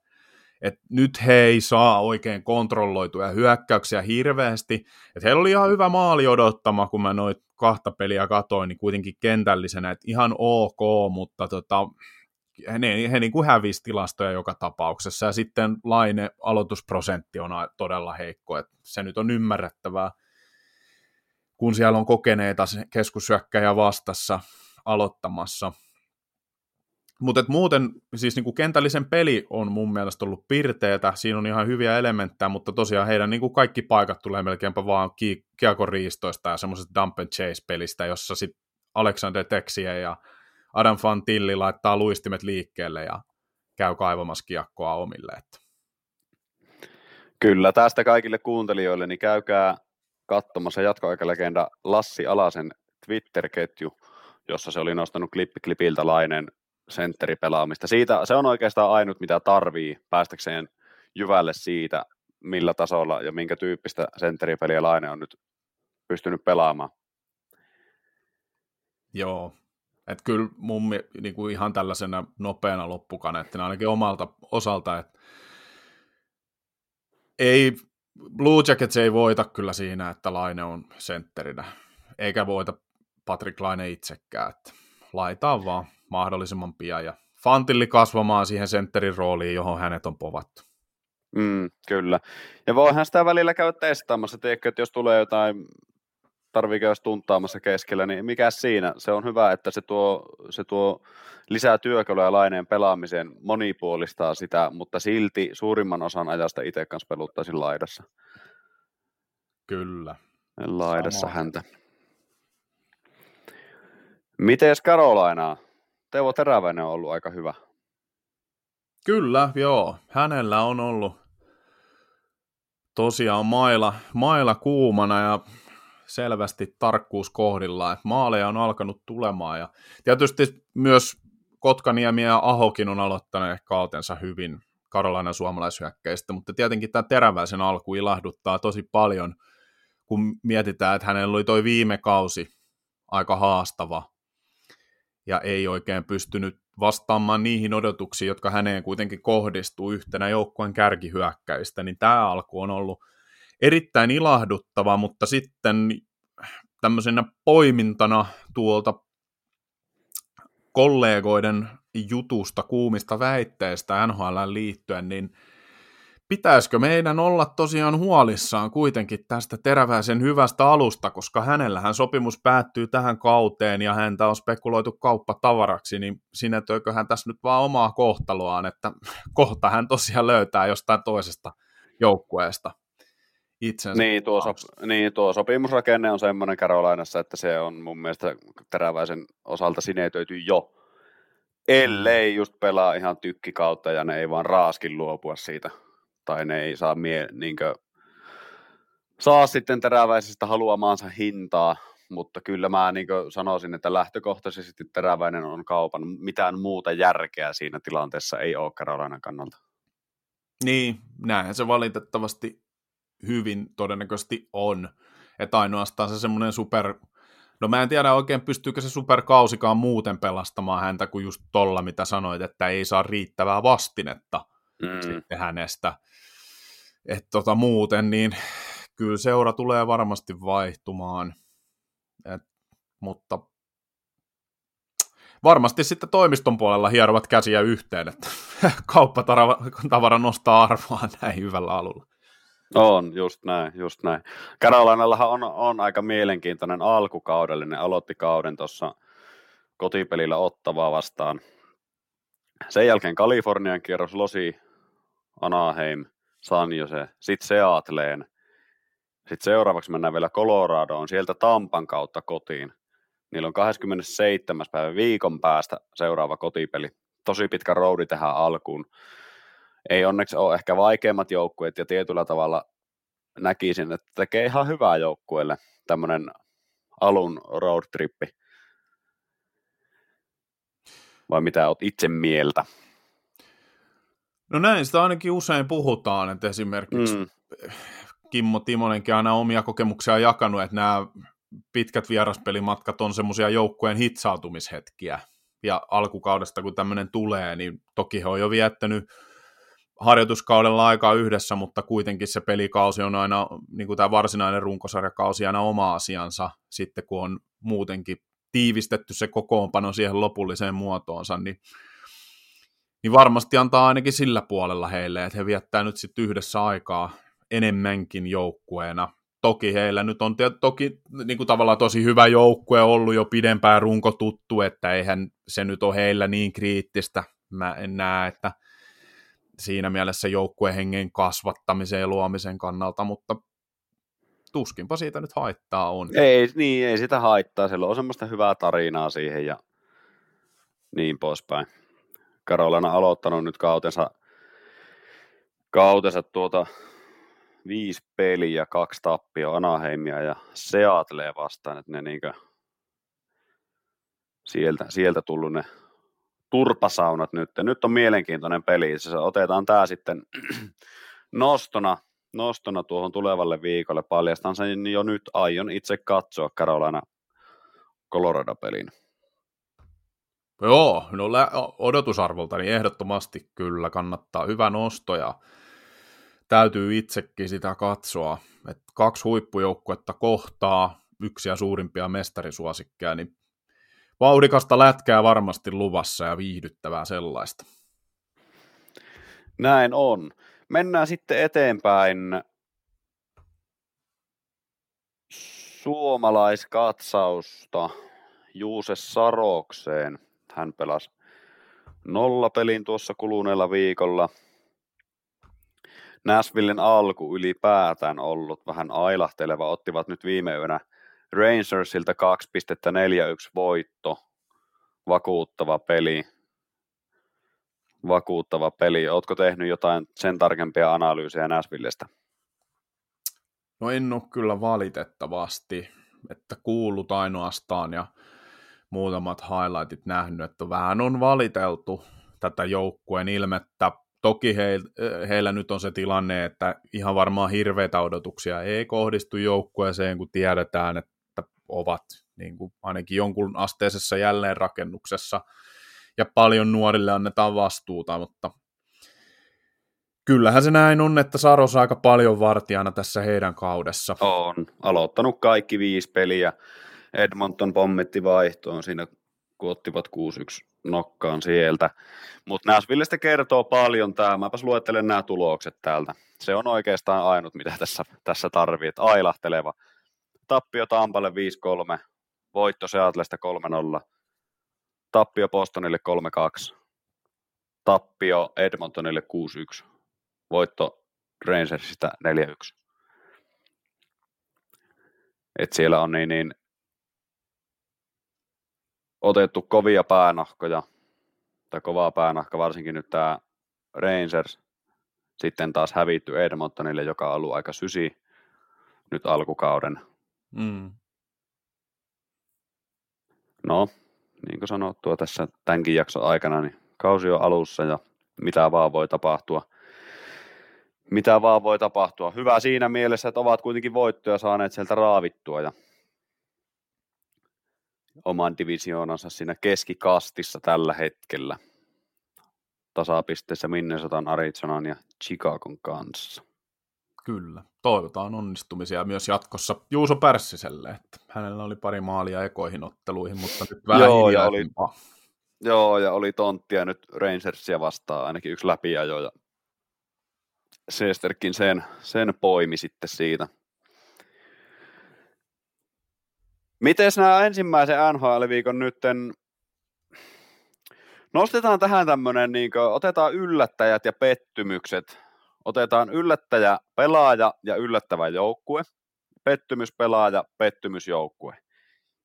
Et nyt he ei saa oikein kontrolloituja hyökkäyksiä hirveästi. Et heillä oli ihan hyvä maali odottama, kun mä noit kahta peliä katoin, niin kuitenkin kentällisenä, että ihan ok, mutta tota, he, he, niin kuin hävisi tilastoja joka tapauksessa. Ja sitten Laine aloitusprosentti on todella heikko, että se nyt on ymmärrettävää, kun siellä on kokeneita keskushyökkäjä vastassa aloittamassa. Mutta muuten, siis niinku kentällisen peli on mun mielestä ollut pirteetä, siinä on ihan hyviä elementtejä, mutta tosiaan heidän niinku kaikki paikat tulee melkeinpä vaan ki- kiekon riistoista ja semmoisesta dump and chase-pelistä, jossa sitten Alexander Texier ja Adam Fantilli laittaa luistimet liikkeelle ja käy kaivamassa kiekkoa omille. Että. Kyllä, tästä kaikille kuuntelijoille, niin käykää katsomassa jatkoaikalegenda Lassi Alasen Twitter-ketju, jossa se oli nostanut klippi klipiltä Lainen sentteripelaamista. Siitä, se on oikeastaan ainut, mitä tarvii päästäkseen jyvälle siitä, millä tasolla ja minkä tyyppistä sentteripeliä Laine on nyt pystynyt pelaamaan. Joo, että kyllä mun niin kuin ihan tällaisena nopeana loppukaneettina ainakin omalta osalta, että ei, Blue Jackets ei voita kyllä siinä, että Laine on sentterinä, eikä voita Patrick Laine itsekään, että laitaan vaan mahdollisimman pian ja Fantilli kasvamaan siihen sentterin rooliin, johon hänet on povattu. Mm, kyllä. Ja voihan sitä välillä käydä testaamassa, tiedätkö, että jos tulee jotain, tarvii käydä tuntaamassa keskellä, niin mikä siinä? Se on hyvä, että se tuo, se tuo lisää työkaluja laineen pelaamiseen, monipuolistaa sitä, mutta silti suurimman osan ajasta itse kanssa peluttaisin laidassa. Kyllä. Laidassa Samaa. häntä. Mitees Karolainaa? Teuvo Teräväinen on ollut aika hyvä. Kyllä, joo. Hänellä on ollut tosiaan maila, maila kuumana ja selvästi tarkkuus kohdillaan, että maaleja on alkanut tulemaan. Ja tietysti myös Kotkaniemi ja Ahokin on aloittaneet kautensa hyvin Karolainen suomalaishyökkäistä, mutta tietenkin tämä teräväisen alku ilahduttaa tosi paljon, kun mietitään, että hänellä oli toi viime kausi aika haastava. Ja ei oikein pystynyt vastaamaan niihin odotuksiin, jotka häneen kuitenkin kohdistuu yhtenä joukkueen kärkihyökkäistä, niin tämä alku on ollut erittäin ilahduttava, mutta sitten tämmöisenä poimintana tuolta kollegoiden jutusta, kuumista väitteistä NHL liittyen, niin pitäisikö meidän olla tosiaan huolissaan kuitenkin tästä teräväisen hyvästä alusta, koska hänellähän sopimus päättyy tähän kauteen ja häntä on spekuloitu kauppatavaraksi, niin sinetöikö hän tässä nyt vaan omaa kohtaloaan, että kohta hän tosiaan löytää jostain toisesta joukkueesta itsensä. Niin tuo, sop- niin, tuo sopimusrakenne on semmoinen Karolainassa, että se on mun mielestä teräväisen osalta sinetöity jo, ellei just pelaa ihan tykkikautta ja ne ei vaan raaskin luopua siitä tai ne ei saa, mie, niinkö, saa sitten teräväisestä haluamaansa hintaa, mutta kyllä mä niin sanoisin, että lähtökohtaisesti teräväinen on kaupan. Mitään muuta järkeä siinä tilanteessa ei ole Carolinan kannalta. Niin, näinhän se valitettavasti hyvin todennäköisesti on. Että ainoastaan se semmoinen super... No mä en tiedä oikein, pystyykö se superkausikaan muuten pelastamaan häntä kuin just tolla, mitä sanoit, että ei saa riittävää vastinetta mm. sitten hänestä että tota, muuten, niin kyllä seura tulee varmasti vaihtumaan, Et, mutta varmasti sitten toimiston puolella hierovat käsiä yhteen, että kauppatavara nostaa arvoa näin hyvällä alulla. On, just näin, just näin. Carolinallahan on, on aika mielenkiintoinen alkukaudellinen, aloitti kauden tuossa kotipelillä Ottavaa vastaan. Sen jälkeen Kalifornian kierros Losi, Anaheim, San Jose, sitten Seatleen. Sitten seuraavaksi mennään vielä Coloradoon, sieltä Tampan kautta kotiin. Niillä on 27. päivä viikon päästä seuraava kotipeli. Tosi pitkä roadi tähän alkuun. Ei onneksi ole ehkä vaikeimmat joukkueet ja tietyllä tavalla näkisin, että tekee ihan hyvää joukkueelle tämmöinen alun road trippi. Vai mitä oot itse mieltä? No näin sitä ainakin usein puhutaan, että esimerkiksi mm. Kimmo Timonenkin aina omia kokemuksia jakanut, että nämä pitkät vieraspelimatkat on semmoisia joukkueen hitsautumishetkiä. Ja alkukaudesta, kun tämmöinen tulee, niin toki he on jo viettänyt harjoituskaudella aikaa yhdessä, mutta kuitenkin se pelikausi on aina, niin kuin tämä varsinainen runkosarjakausi, aina oma asiansa, sitten kun on muutenkin tiivistetty se kokoonpano siihen lopulliseen muotoonsa, niin niin varmasti antaa ainakin sillä puolella heille, että he viettää nyt sitten yhdessä aikaa enemmänkin joukkueena. Toki heillä nyt on toki niin kuin tavallaan tosi hyvä joukkue ollut jo pidempään runko tuttu, että eihän se nyt ole heillä niin kriittistä. Mä en näe, että siinä mielessä joukkuehengen kasvattamisen ja luomisen kannalta, mutta tuskinpa siitä nyt haittaa on. Ei, niin, ei sitä haittaa, siellä on semmoista hyvää tarinaa siihen ja niin poispäin. Karolana aloittanut nyt kautensa, kautensa tuota viisi peliä, kaksi tappia Anaheimia ja Seattle vastaan, että ne niinkö sieltä, sieltä tullut ne turpasaunat nyt. Ja nyt on mielenkiintoinen peli. Se otetaan tämä sitten nostona, nostona tuohon tulevalle viikolle. Paljastan sen jo nyt, aion itse katsoa Carolina Colorado-pelin. Joo, no odotusarvolta niin ehdottomasti kyllä kannattaa. Hyvä nosto ja täytyy itsekin sitä katsoa, että kaksi huippujoukkuetta kohtaa, yksi ja suurimpia mestarisuosikkeja, niin vauhdikasta lätkää varmasti luvassa ja viihdyttävää sellaista. Näin on. Mennään sitten eteenpäin suomalaiskatsausta Juuse Sarokseen. Hän pelasi nollapelin tuossa kuluneella viikolla. Nashvillen alku ylipäätään ollut vähän ailahteleva. Ottivat nyt viime yönä Rangersilta 2.41 voitto. Vakuuttava peli. Vakuuttava peli. Oletko tehnyt jotain sen tarkempia analyysiä Nashvillestä? No en ole kyllä valitettavasti, että kuullut ainoastaan ja muutamat highlightit nähnyt, että vähän on valiteltu tätä joukkueen ilmettä. Toki he, heillä nyt on se tilanne, että ihan varmaan hirveitä odotuksia ei kohdistu joukkueeseen, kun tiedetään, että ovat niin kuin ainakin jonkun asteisessa jälleenrakennuksessa, ja paljon nuorille annetaan vastuuta, mutta kyllähän se näin on, että Saros aika paljon vartijana tässä heidän kaudessa. On aloittanut kaikki viisi peliä. Edmonton pommitti vaihtoon siinä, kun ottivat 6-1 nokkaan sieltä. Mutta Nashvillestä kertoo paljon tämä. Mäpäs luettelen nämä tulokset täältä. Se on oikeastaan ainut, mitä tässä, tässä tarvii. Ailahteleva. Tappio Tampalle 5-3. Voitto Seatlesta 3-0. Tappio Bostonille 3-2. Tappio Edmontonille 6-1. Voitto Rangersista 4-1. Et siellä on niin, niin otettu kovia päänahkoja, tai kovaa päänahka, varsinkin nyt tämä Rangers, sitten taas hävitty Edmontonille, joka on ollut aika sysi nyt alkukauden. Mm. No, niin kuin sanottua tässä tämänkin jakson aikana, niin kausi on alussa ja mitä vaan voi tapahtua. Mitä vaan voi tapahtua. Hyvä siinä mielessä, että ovat kuitenkin voittoja saaneet sieltä raavittua ja oman divisioonansa siinä keskikastissa tällä hetkellä. Tasapisteessä Minnesotan, Arizonan ja Chicagon kanssa. Kyllä. Toivotaan onnistumisia myös jatkossa Juuso Pärssiselle, että hänellä oli pari maalia ekoihin otteluihin, mutta nyt vähän Joo, ja oli, joo, ja oli tonttia nyt Rangersia vastaan, ainakin yksi läpiajo, ja Sesterkin sen, sen poimi sitten siitä. Miten nämä ensimmäisen NHL-viikon nytten, nostetaan tähän tämmöinen, niin otetaan yllättäjät ja pettymykset. Otetaan yllättäjä, pelaaja ja yllättävä joukkue, pettymyspelaaja, pettymysjoukkue.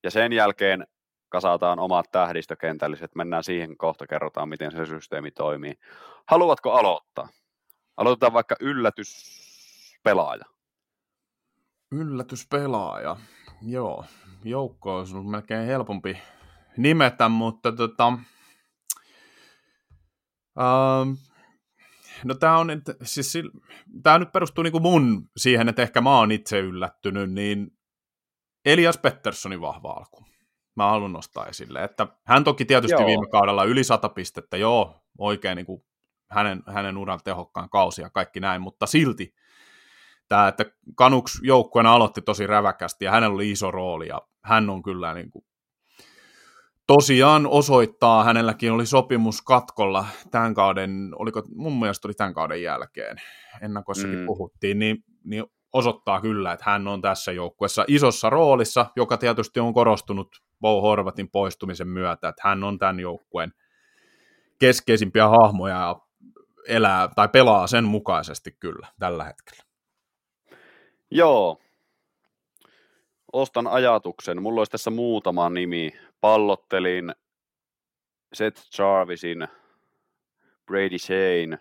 Ja sen jälkeen kasataan omat tähdistökentälliset, mennään siihen kohta, kerrotaan miten se systeemi toimii. Haluatko aloittaa? Aloitetaan vaikka yllätyspelaaja. Yllätyspelaaja. Joo, joukko on ollut melkein helpompi nimetä, mutta tota, ähm, no tämä on, siis, tämä nyt perustuu niinku mun siihen, että ehkä mä oon itse yllättynyt, niin Elias Petterssonin vahva alku. Mä haluan nostaa esille, että hän toki tietysti Joo. viime kaudella yli 100 pistettä, joo, oikein niin kuin hänen, hänen uran tehokkaan kausi ja kaikki näin, mutta silti tämä, että Kanuks joukkueena aloitti tosi räväkästi ja hänellä oli iso rooli ja hän on kyllä niin kuin, tosiaan osoittaa, hänelläkin oli sopimus katkolla tämän kauden, oliko, mun mielestä oli tämän kauden jälkeen, ennakoissakin Mm. puhuttiin, niin, niin osoittaa kyllä, että hän on tässä joukkueessa isossa roolissa, joka tietysti on korostunut Bo Horvatin poistumisen myötä, että hän on tämän joukkueen keskeisimpiä hahmoja ja elää tai pelaa sen mukaisesti kyllä tällä hetkellä. Joo. Ostan ajatuksen. Mulla olisi tässä muutama nimi. Pallottelin Seth Jarvisin, Brady Shane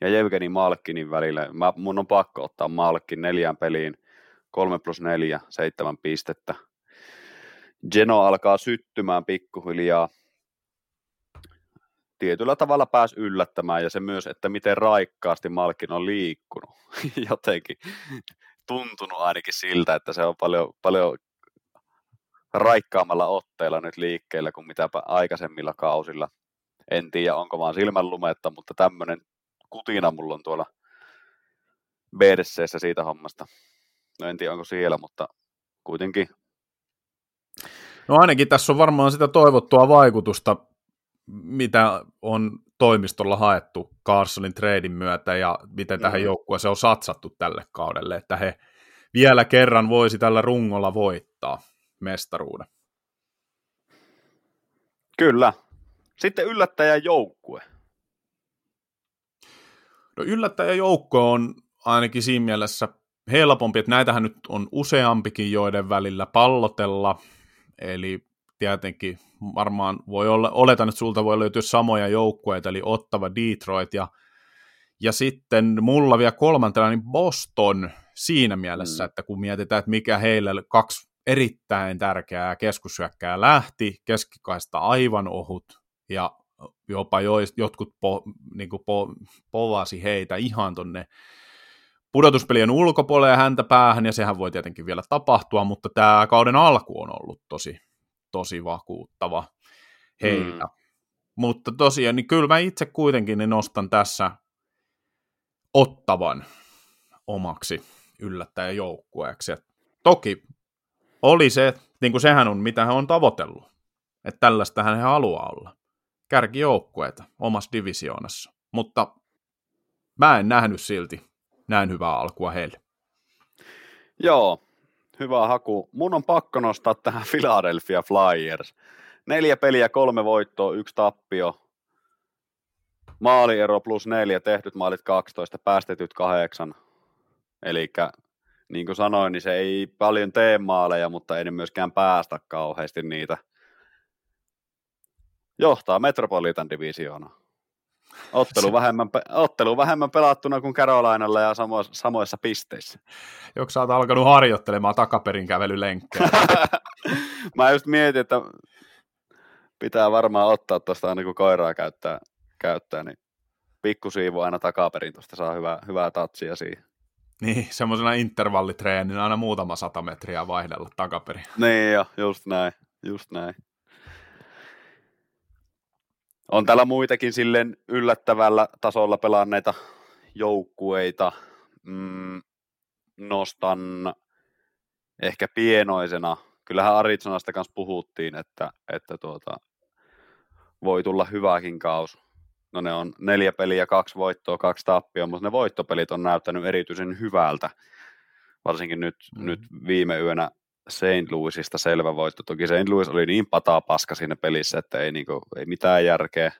ja Jevgeni Malkinin välillä. Mä, mun on pakko ottaa Malkin neljään peliin. 3 plus 4, 7 pistettä. Geno alkaa syttymään pikkuhiljaa. Tietyllä tavalla pääsi yllättämään ja se myös, että miten raikkaasti Malkin on liikkunut. Jotenkin tuntunut ainakin siltä, että se on paljon, paljon raikkaammalla otteella nyt liikkeellä kuin mitä aikaisemmilla kausilla. En tiedä, onko vaan silmänlumetta, mutta tämmöinen kutina mulla on tuolla BDCssä siitä hommasta. No en tiedä, onko siellä, mutta kuitenkin. No ainakin tässä on varmaan sitä toivottua vaikutusta, mitä on toimistolla haettu Carsonin treidin myötä ja miten tähän Mm. joukkueeseen on satsattu tälle kaudelle, että he vielä kerran voisi tällä rungolla voittaa mestaruuden. Kyllä. Sitten yllättäjän joukkue. No yllättäjäjoukko on ainakin siinä mielessä helpompi, että näitähän nyt on useampikin, joiden välillä pallotella, eli tietenkin varmaan voi olla, oletan, että sulta voi löytyä samoja joukkueita, eli Ottava, Detroit ja, ja sitten mulla vielä kolmantena niin Boston siinä mielessä, Mm. että kun mietitään, että mikä heille kaksi erittäin tärkeää keskushyökkää lähti, keskikaista aivan ohut ja jopa jo, jotkut po, niin po, povasi heitä ihan tonne pudotuspelien ulkopuolelle ja häntä päähän, ja sehän voi tietenkin vielä tapahtua, mutta tämä kauden alku on ollut tosi, tosi vakuuttava heillä. Mm. Mutta tosiaan, niin kyllä mä itse kuitenkin niin nostan tässä ottavan omaksi yllättäjäjoukkueeksi. Toki oli se, niin kuin sehän on, mitä hän on tavoitellut. Että tällaista hän haluaa olla. Kärkijoukkueita omassa divisioonassa. Mutta mä en nähnyt silti näin hyvää alkua heille. Joo, hyvä haku. Mun on pakko nostaa tähän Philadelphia Flyers. Neljä peliä, kolme voittoa, yksi tappio. Maaliero plus neljä, tehdyt maalit 12, päästetyt kahdeksan. Eli niin kuin sanoin, niin se ei paljon tee maaleja, mutta ei ne myöskään päästä kauheasti niitä. Johtaa Metropolitan divisioona. Ottelu vähemmän, ottelu vähemmän pelattuna kuin Carolinalla ja samo, samoissa pisteissä. Joko sä oot alkanut harjoittelemaan takaperin kävelylenkkejä? Mä just mietin, että pitää varmaan ottaa tuosta aina kun koiraa käyttää, käyttää niin pikkusiivu aina takaperin, tuosta saa hyvää, hyvää tatsia siihen. Niin, semmoisena intervallitreenin aina muutama sata metriä vaihdella takaperin. Niin jo, just näin, just näin. On täällä muitakin silleen yllättävällä tasolla pelanneita joukkueita. Mm, nostan ehkä pienoisena. Kyllähän Arizonasta kanssa puhuttiin, että, että tuota, voi tulla hyväkin kaus. No ne on neljä peliä, kaksi voittoa, kaksi tappia, mutta ne voittopelit on näyttänyt erityisen hyvältä. Varsinkin nyt, mm. nyt viime yönä St. Louisista selvä voitto. Toki St. Louis oli niin pataa paska siinä pelissä, että ei, niinku, ei mitään järkeä.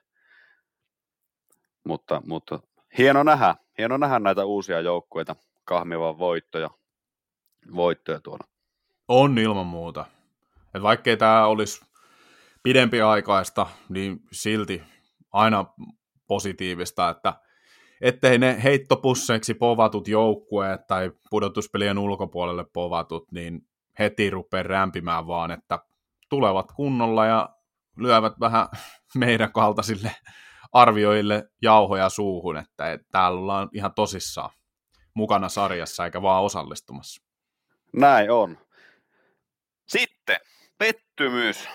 Mutta, mutta hieno nähdä, hieno nähdä näitä uusia joukkueita kahmivan voittoja, voittoja tuolla. On ilman muuta. Et vaikkei tämä olisi pidempi aikaista, niin silti aina positiivista, että ettei ne heittopusseiksi povatut joukkueet tai pudotuspelien ulkopuolelle povatut, niin heti rupeaa rämpimään vaan, että tulevat kunnolla ja lyövät vähän meidän kaltaisille arvioille jauhoja suuhun, että, täällä ollaan ihan tosissaan mukana sarjassa eikä vaan osallistumassa. Näin on. Sitten pettymys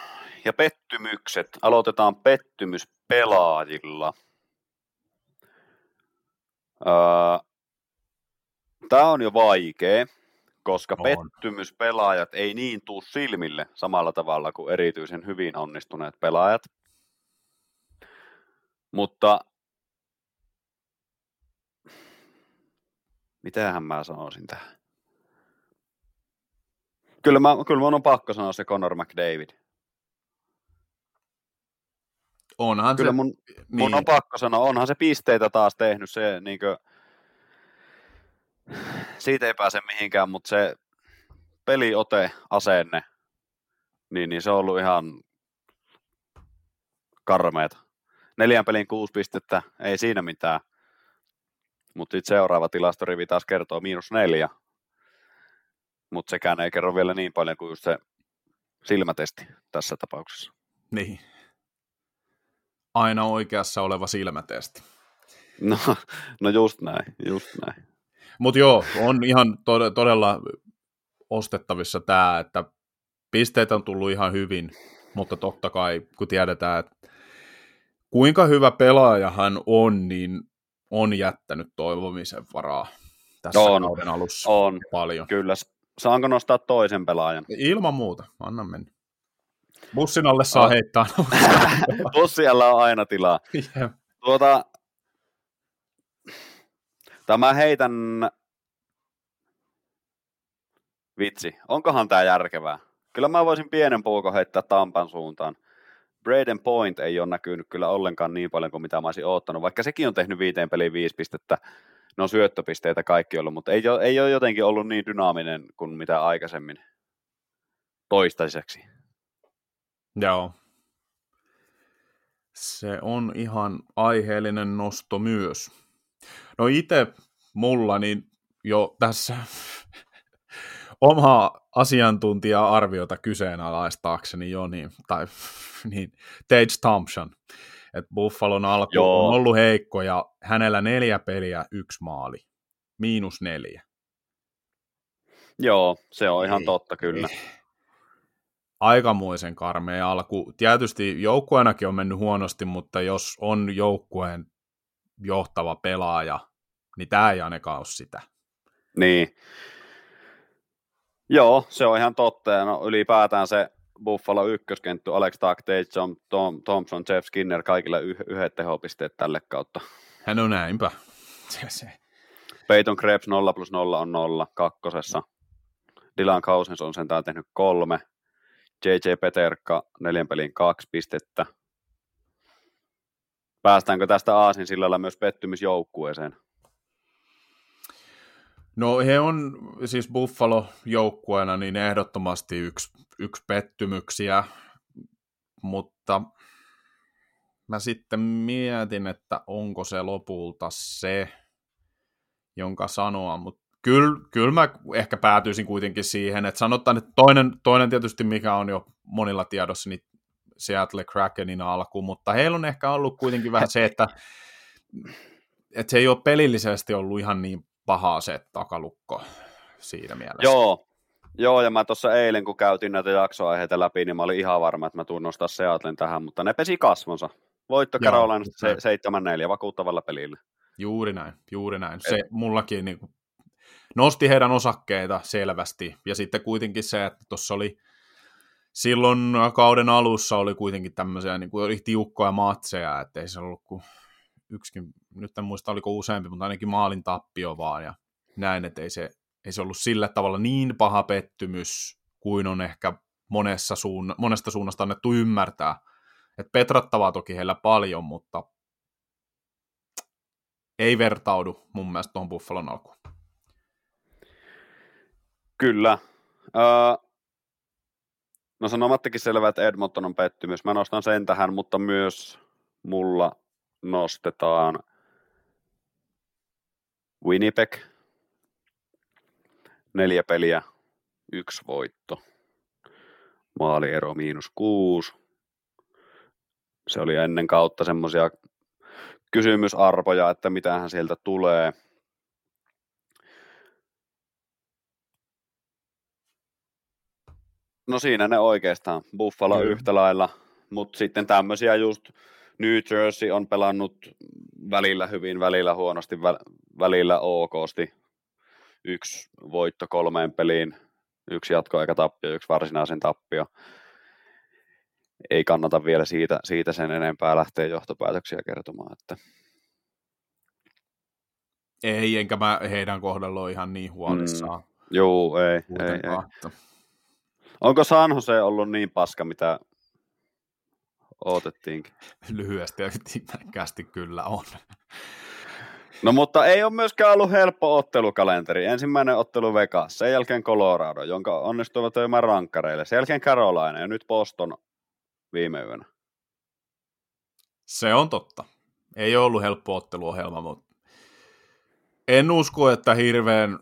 ja pettymykset. Aloitetaan pettymys pelaajilla. Tämä on jo vaikea, koska on. pettymyspelaajat ei niin tuu silmille samalla tavalla kuin erityisen hyvin onnistuneet pelaajat. Mutta mitähän mä sanoisin tähän? Kyllä, mä, kyllä mun on pakko sanoa se Conor McDavid. Onhan kyllä se, mun, niin. mun on pakko sanoa, onhan se pisteitä taas tehnyt, se niinkö, siitä ei pääse mihinkään, mutta se peliote, asenne, niin, niin se on ollut ihan karmeeta. Neljän pelin kuusi pistettä, ei siinä mitään. Mutta sitten seuraava tilastorivi taas kertoo miinus neljä. Mutta sekään ei kerro vielä niin paljon kuin just se silmätesti tässä tapauksessa. Niin. Aina oikeassa oleva silmätesti. No, no just näin, just näin. Mutta joo, on ihan tod- todella ostettavissa tämä, että pisteet on tullut ihan hyvin, mutta totta kai, kun tiedetään, että kuinka hyvä pelaaja hän on, niin on jättänyt toivomisen varaa tässä on, kauden alussa on, paljon. Kyllä. Saanko nostaa toisen pelaajan? Ilman muuta, anna mennä. Bussin alle saa oh. heittää. Bussialla on aina tilaa. Yeah. Tuota, tämä heitän... Vitsi, onkohan tämä järkevää? Kyllä mä voisin pienen puukon heittää Tampan suuntaan. Braden Point ei ole näkynyt kyllä ollenkaan niin paljon kuin mitä mä olisin odottanut, vaikka sekin on tehnyt viiteen peliin viisi pistettä, no syöttöpisteitä kaikki ollut, mutta ei ole, ei ole jotenkin ollut niin dynaaminen kuin mitä aikaisemmin toistaiseksi. Joo. Se on ihan aiheellinen nosto myös. No itse mulla niin jo tässä omaa asiantuntija-arviota kyseenalaistaakseni jo, niin, tai niin, Tage Thompson, että Buffalon alku Joo. on ollut heikko ja hänellä neljä peliä, yksi maali. miinus neljä. Joo, se on ihan Ei, totta kyllä. ei. Aikamoisen karmea alku. Tietysti joukkueenakin on mennyt huonosti, mutta jos on joukkueen johtava pelaaja, niin tämä ei ainakaan ole sitä. Niin. Joo, se on ihan totta. Ja no, ylipäätään se Buffalo ykköskentty, Alex Tuck, Tom, Tom, Thompson, Jeff Skinner, kaikille yh- yhdet tehopisteet tälle kautta. Hän on näinpä. Se, se. Peyton Krebs 0 plus 0 on 0 kakkosessa. Dylan Cousins on sentään tehnyt kolme. JJ Peterka neljän pelin kaksi pistettä. Päästäänkö tästä Aasin sillalla myös pettymysjoukkueeseen? No he on siis Buffalo joukkueena niin ehdottomasti yksi, yksi pettymyksiä, mutta mä sitten mietin, että onko se lopulta se, jonka sanoa, mutta kyllä, kyllä mä ehkä päätyisin kuitenkin siihen, että sanotaan, että toinen, toinen tietysti, mikä on jo monilla tiedossa, niin Seattle Krakenin alku, mutta heillä on ehkä ollut kuitenkin vähän se, että, että se ei ole pelillisesti ollut ihan niin pahaa se takalukko siinä mielessä. Joo, Joo, ja mä tuossa eilen, kun käytin näitä jaksoaiheita läpi, niin mä olin ihan varma, että mä tuun nostaa Seatlen tähän, mutta ne pesi kasvonsa. Voitto Carolinasta just näin. se, 7-4 vakuuttavalla pelillä. Juuri näin, juuri näin. Se mullakin niin kuin, nosti heidän osakkeita selvästi, ja sitten kuitenkin se, että tuossa oli silloin kauden alussa oli kuitenkin tämmöisiä niin kuin tiukkoja matseja, että ei se ollut kuin yksikin, nyt en muista oliko useampi, mutta ainakin maalin tappio vaan, ja näin, että ei se, ei se ollut sillä tavalla niin paha pettymys kuin on ehkä monessa suun, monesta suunnasta annettu ymmärtää. Et petrattavaa toki heillä paljon, mutta ei vertaudu mun mielestä tuohon Buffalon alkuun. Kyllä. Öö, no sanomattakin selvää, että Edmonton on pettymys. Mä nostan sen tähän, mutta myös mulla nostetaan Winnipeg. Neljä peliä, yksi voitto. Maaliero miinus kuusi. Se oli ennen kautta semmoisia kysymysarvoja, että mitähän sieltä tulee. No siinä ne oikeastaan. Buffalo Kyllä. yhtä lailla, mutta sitten tämmöisiä just New Jersey on pelannut välillä hyvin, välillä huonosti, välillä okosti. Yksi voitto kolmeen peliin, yksi jatkoaika tappio, yksi varsinaisen tappio. Ei kannata vielä siitä, siitä sen enempää lähteä johtopäätöksiä kertomaan. Että Ei, enkä mä heidän kohdalla ole ihan niin huolissaan. Mm, juu, ei, ei, ei. ei. Onko San Jose ollut niin paska, mitä odotettiinkin? Lyhyesti ja kyllä on. No mutta ei ole myöskään ollut helppo ottelukalenteri. Ensimmäinen ottelu Vegas, sen jälkeen Colorado, jonka onnistuivat töimään rankkareille. Sen jälkeen Carolina ja nyt Boston viime yönä. Se on totta. Ei ole ollut helppo otteluohjelma, mutta en usko, että hirveän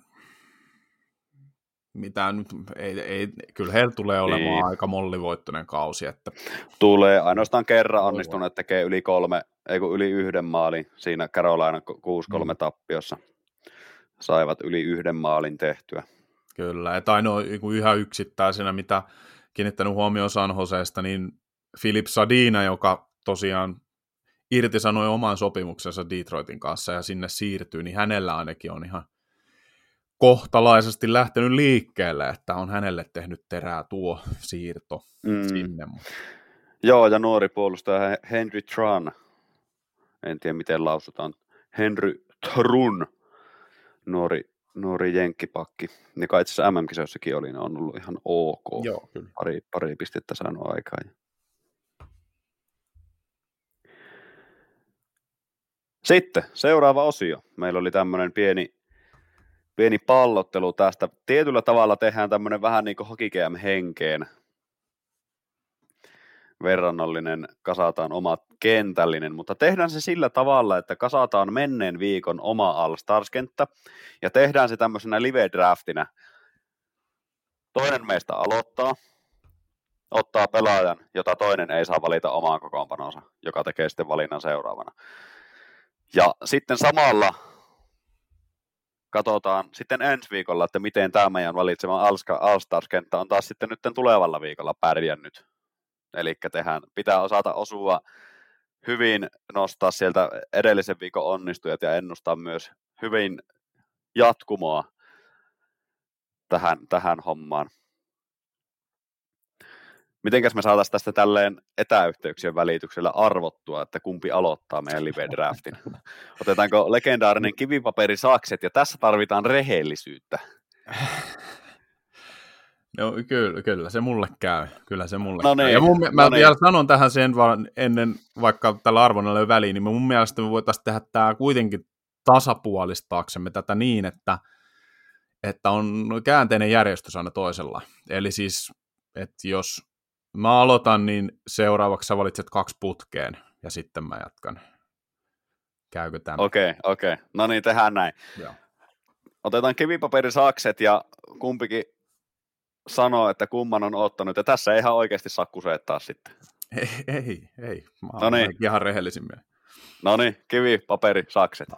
mitä nyt, ei, ei, kyllä heillä tulee olemaan Niin. aika mollivoittoinen kausi, että Tulee ainoastaan kerran onnistuneet tekee yli kolme, ei kun yli yhden maalin siinä Carolina 6-3 Mm. tappiossa. Saivat yli yhden maalin tehtyä. kyllä, että ainoa yhä yksittäisenä, mitä kiinnittänyt huomioon San Joseesta, niin Philip Sadina, joka tosiaan irtisanoi oman sopimuksensa Detroitin kanssa ja sinne siirtyy, niin hänellä ainakin on ihan kohtalaisesti lähtenyt liikkeelle, että on hänelle tehnyt terää tuo siirto Mm. sinne. Joo, ja nuori puolustaja He- Henry Tran. En tiedä, miten lausutaan. Henry Trun. Nuori, nuori jenkkipakki. Joka itse asiassa MM-kisoissakin oli, niin on ollut ihan ok. Joo, kyllä. Pari, pari pistettä saanut aikaan. Sitten seuraava osio. Meillä oli tämmöinen pieni, pieni pallottelu tästä. Tietyllä tavalla tehdään tämmöinen vähän niin kuin henkeen verrannollinen, kasataan oma kentällinen, mutta tehdään se sillä tavalla, että kasataan menneen viikon oma All-Stars-kenttä ja tehdään se tämmöisenä live-draftina. Toinen meistä aloittaa, ottaa pelaajan, jota toinen ei saa valita omaan kokoonpanonsa, joka tekee sitten valinnan seuraavana. Ja sitten samalla katsotaan sitten ensi viikolla, että miten tämä meidän valitsema All-Stars-kenttä on taas sitten nyt tulevalla viikolla pärjännyt. Eli pitää osata osua hyvin nostaa sieltä edellisen viikon onnistujat ja ennustaa myös hyvin jatkumoa tähän, tähän hommaan. Mitenkäs me saataisiin tästä tälleen etäyhteyksien välityksellä arvottua, että kumpi aloittaa meidän live-draftin? Otetaanko legendaarinen kivipaperi sakset, ja tässä tarvitaan rehellisyyttä. No kyllä, kyllä, se mulle käy. Kyllä se mulle no käy. Niin, ja mun, mä no vielä niin. sanon tähän sen vaan ennen, vaikka tällä arvonnalla ei väliin, niin mun mielestä me voitaisiin tehdä tämä kuitenkin tasapuolistaaksemme tätä niin, että, että on käänteinen järjestys aina toisella. Eli siis, että jos mä aloitan, niin seuraavaksi sä valitset kaksi putkeen, ja sitten mä jatkan. Käykö tämä? Okei, okay, okei. Okay. No niin, tehdään näin. Joo. Otetaan kivipaperi sakset ja kumpikin sanoo, että kumman on ottanut. Ja tässä ei ihan oikeasti saa kuseettaa sitten. Ei, ei, ei. Mä oon niin. ihan rehellisimmin. No niin, kivi, paperi, sakset.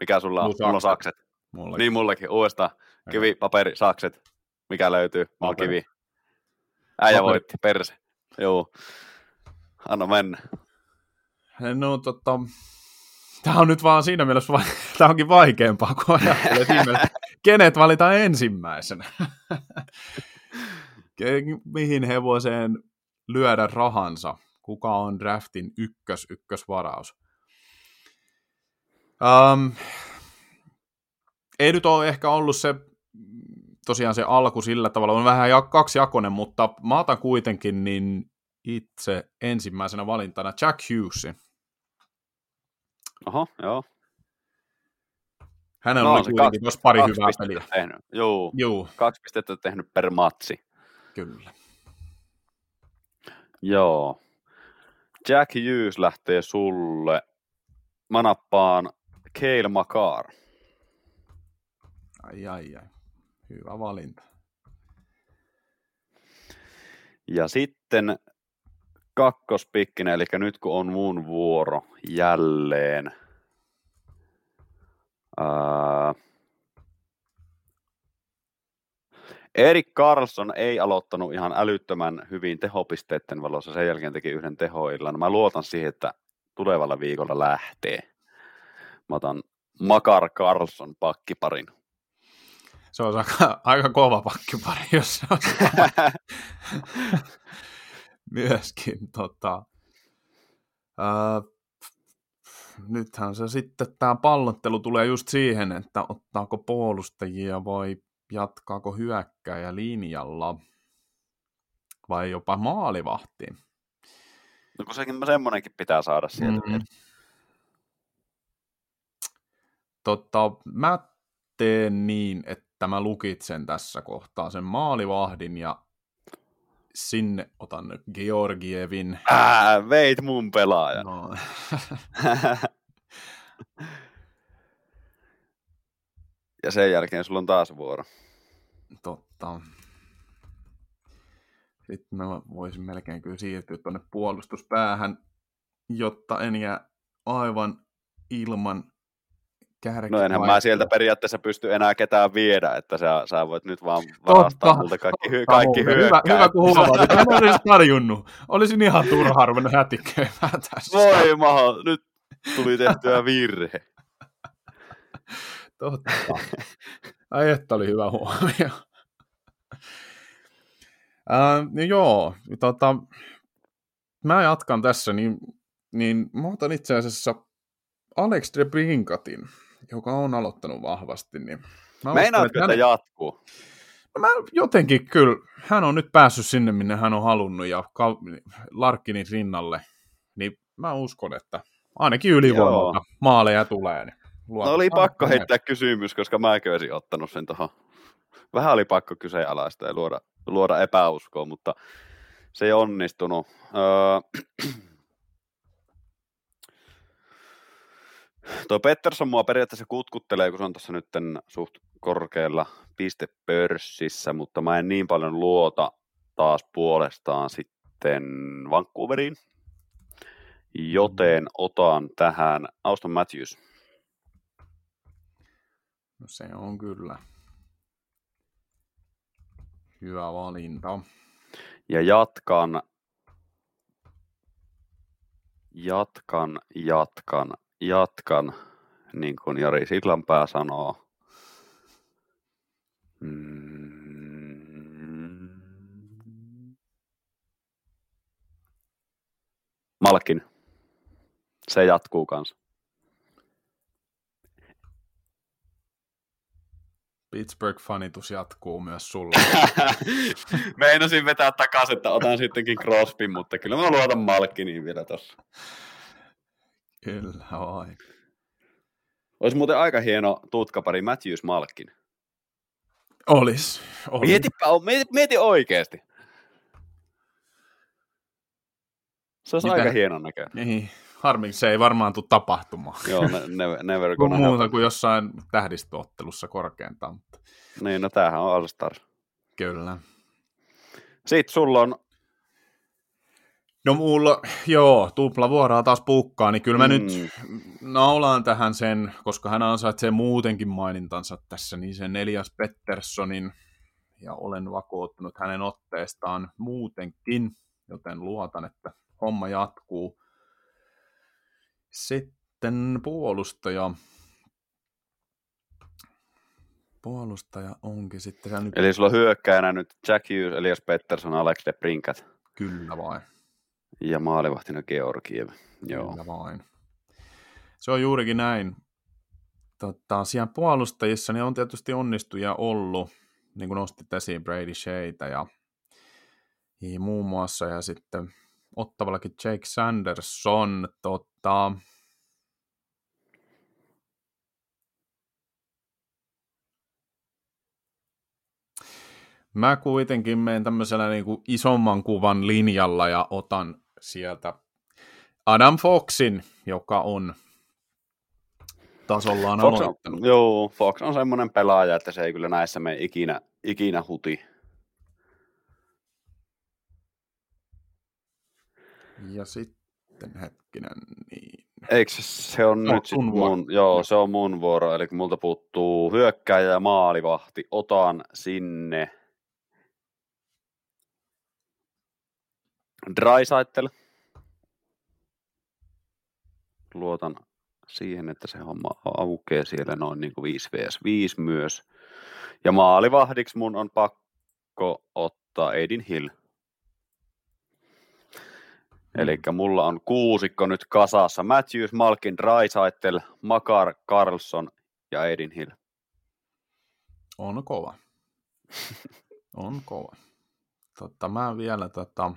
Mikä sulla on? Mulla Mulla on sakset. Mulla Niin mullekin, uudestaan. Kivi, paperi, sakset. Mikä löytyy? Mulla on Paperi. kivi. Äijä Paperi. voitti, perse. Joo. Anna mennä. No tota, tämä on nyt vaan siinä mielessä, va- tämä onkin vaikeampaa kuin ajattelee siinä mielessä, kenet valitaan ensimmäisenä. Mihin hevoseen lyödä rahansa? Kuka on draftin ykkös, ykkösvaraus? Um, ei nyt ole ehkä ollut se tosiaan se alku sillä tavalla, on vähän ja- kaksijakoinen, mutta mä otan kuitenkin niin itse ensimmäisenä valintana Jack Hughesin. Oho, joo. Hänellä No, oli kuitenkin tuossa pari Kaksi hyvää peliä. Tehnyt. Joo, Juu, kaksi pistettä tehnyt per matsi. kyllä. Joo. Jack Hughes lähtee sulle. Mä nappaan Kale Makar. Ai ai ai. Hyvä valinta. Ja sitten kakkospikkinen, eli nyt kun on mun vuoro jälleen. Ää... Erik Carlson ei aloittanut ihan älyttömän hyvin tehopisteiden valossa. Sen jälkeen teki yhden tehoillan. Mä luotan siihen, että tulevalla viikolla lähtee. Mä otan Makar Carlson pakkiparin. Se on aika, aika kova pakkipari, jos se on myöskin. Tota, ää, nythän se sitten, tämä pallottelu tulee just siihen, että ottaako puolustajia vai jatkaako hyökkääjä linjalla vai jopa maalivahtiin. No kun sekin, semmonenkin pitää saada sieltä. Mhm. Mm-hmm. Tota, mä teen niin, että mä lukitsen tässä kohtaa sen maalivahdin ja sinne otan Georgievin. Ää, veit mun pelaajan. No, ja sen jälkeen sulla on taas vuoro. totta. Sitten mä voisin melkein kyllä siirtyä tuonne puolustuspäähän, jotta en jää aivan ilman kärki. No enhän mä sieltä periaatteessa pysty enää ketään viedä, että sä, sä voit nyt vaan varastaa multa kaikki, totta kaikki muuten. Hyvä, hyvä kun huomaat. En mä olisi tarjunnut. Olisin ihan turha ruvennut hätiköimään tässä. Voi maho, nyt tuli tehtyä virhe. Totta. Ai että oli hyvä huomio. Äh, niin joo, tota, mä jatkan tässä, niin, niin mä otan itse asiassa Alex Drebinkatin, joka on aloittanut vahvasti. Niin mä Meinaatko, että hän, jatkuu? no mä jotenkin kyllä, hän on nyt päässyt sinne, minne hän on halunnut ja Kal- Larkkinin rinnalle, niin mä uskon, että ainakin ylivoimalta maaleja tulee. Niin No oli pakko heittää kysymys, koska mäkin olisin ottanut sen tuohon. Vähän oli pakko kyseenalaista ja luoda, luoda epäuskoa, mutta se ei onnistunut. Öö... Tuo Pettersson mua periaatteessa kutkuttelee, kun se on tuossa nyt suht korkealla pistepörssissä, mutta mä en niin paljon luota taas puolestaan sitten Vancouveriin. Joten otan tähän Auston Matthews. No se on kyllä hyvä valinta. Ja jatkan, jatkan, jatkan, jatkan, niin kuin Jari Sillanpää sanoo. Mm. Malkin. Se jatkuu kanssa. Pittsburgh-fanitus jatkuu myös sulla. Meinasin vetää takaisin, että otan sittenkin Crosbyn, mutta kyllä mä luotan Malkiniin vielä tossa. Kyllä, vai. Olisi muuten aika hieno tutkapari Matthews Malkin. Olis. Olis. Mietipä, mieti, mieti oikeasti. Se olisi Mitä? aika hienon näköinen. Niin, harmi, se ei varmaan tule tapahtumaan. Joo, ne, never, never gonna muuta happen. kuin jossain tähdistöottelussa korkeintaan. Mutta Niin, no tämähän on All Stars. kyllä. Sitten sulla on, No mulla, joo, tuplavuoroa taas pukkaa, niin kyllä mä Mm. nyt naulaan tähän sen, koska hän ansaitsee muutenkin mainintansa tässä, niin sen Elias Petterssonin, ja olen vakuuttunut hänen otteestaan muutenkin, joten luotan, että homma jatkuu. Sitten puolustaja. Puolustaja onkin sitten nyt eli sulla on hyökkäänä nyt Jack Hughes, Elias Pettersson, Alex de Brinkat kyllä vain. Ja maalivahtina Georgiev. Joo. Kyllä vain. Se on juurikin näin. Tota, siellä puolustajissa niin on tietysti onnistuja ollut, niin kuin nostit esiin Brady Sheitä ja, ja muun muassa, ja sitten ottavallakin Jake Sanderson. Tota, mä kuitenkin menen tämmöisellä niin kuin isomman kuvan linjalla ja otan sieltä Adam Foxin, joka on tasollaan Fox aloittanut. on, joo, Fox on semmoinen pelaaja, että se ei kyllä näissä mene ikinä, ikinä huti. Ja sitten hetkinen, niin Eikö se- on No, nyt sit mun, joo, se on mun vuoro, eli multa puuttuu hyökkäjä ja maalivahti. Otan sinne Drysaitel. Luotan siihen, että se homma aukeaa siellä noin niin kuin 5 vs 5 myös. Ja maalivahdiksi mun on pakko ottaa Aidin Hill. Eli mulla on kuusikko nyt kasassa. Matthews, Malkin, Drysaitel, Makar, Carlson ja Aidin Hill. on kova. on kova. Totta, mä vielä tota,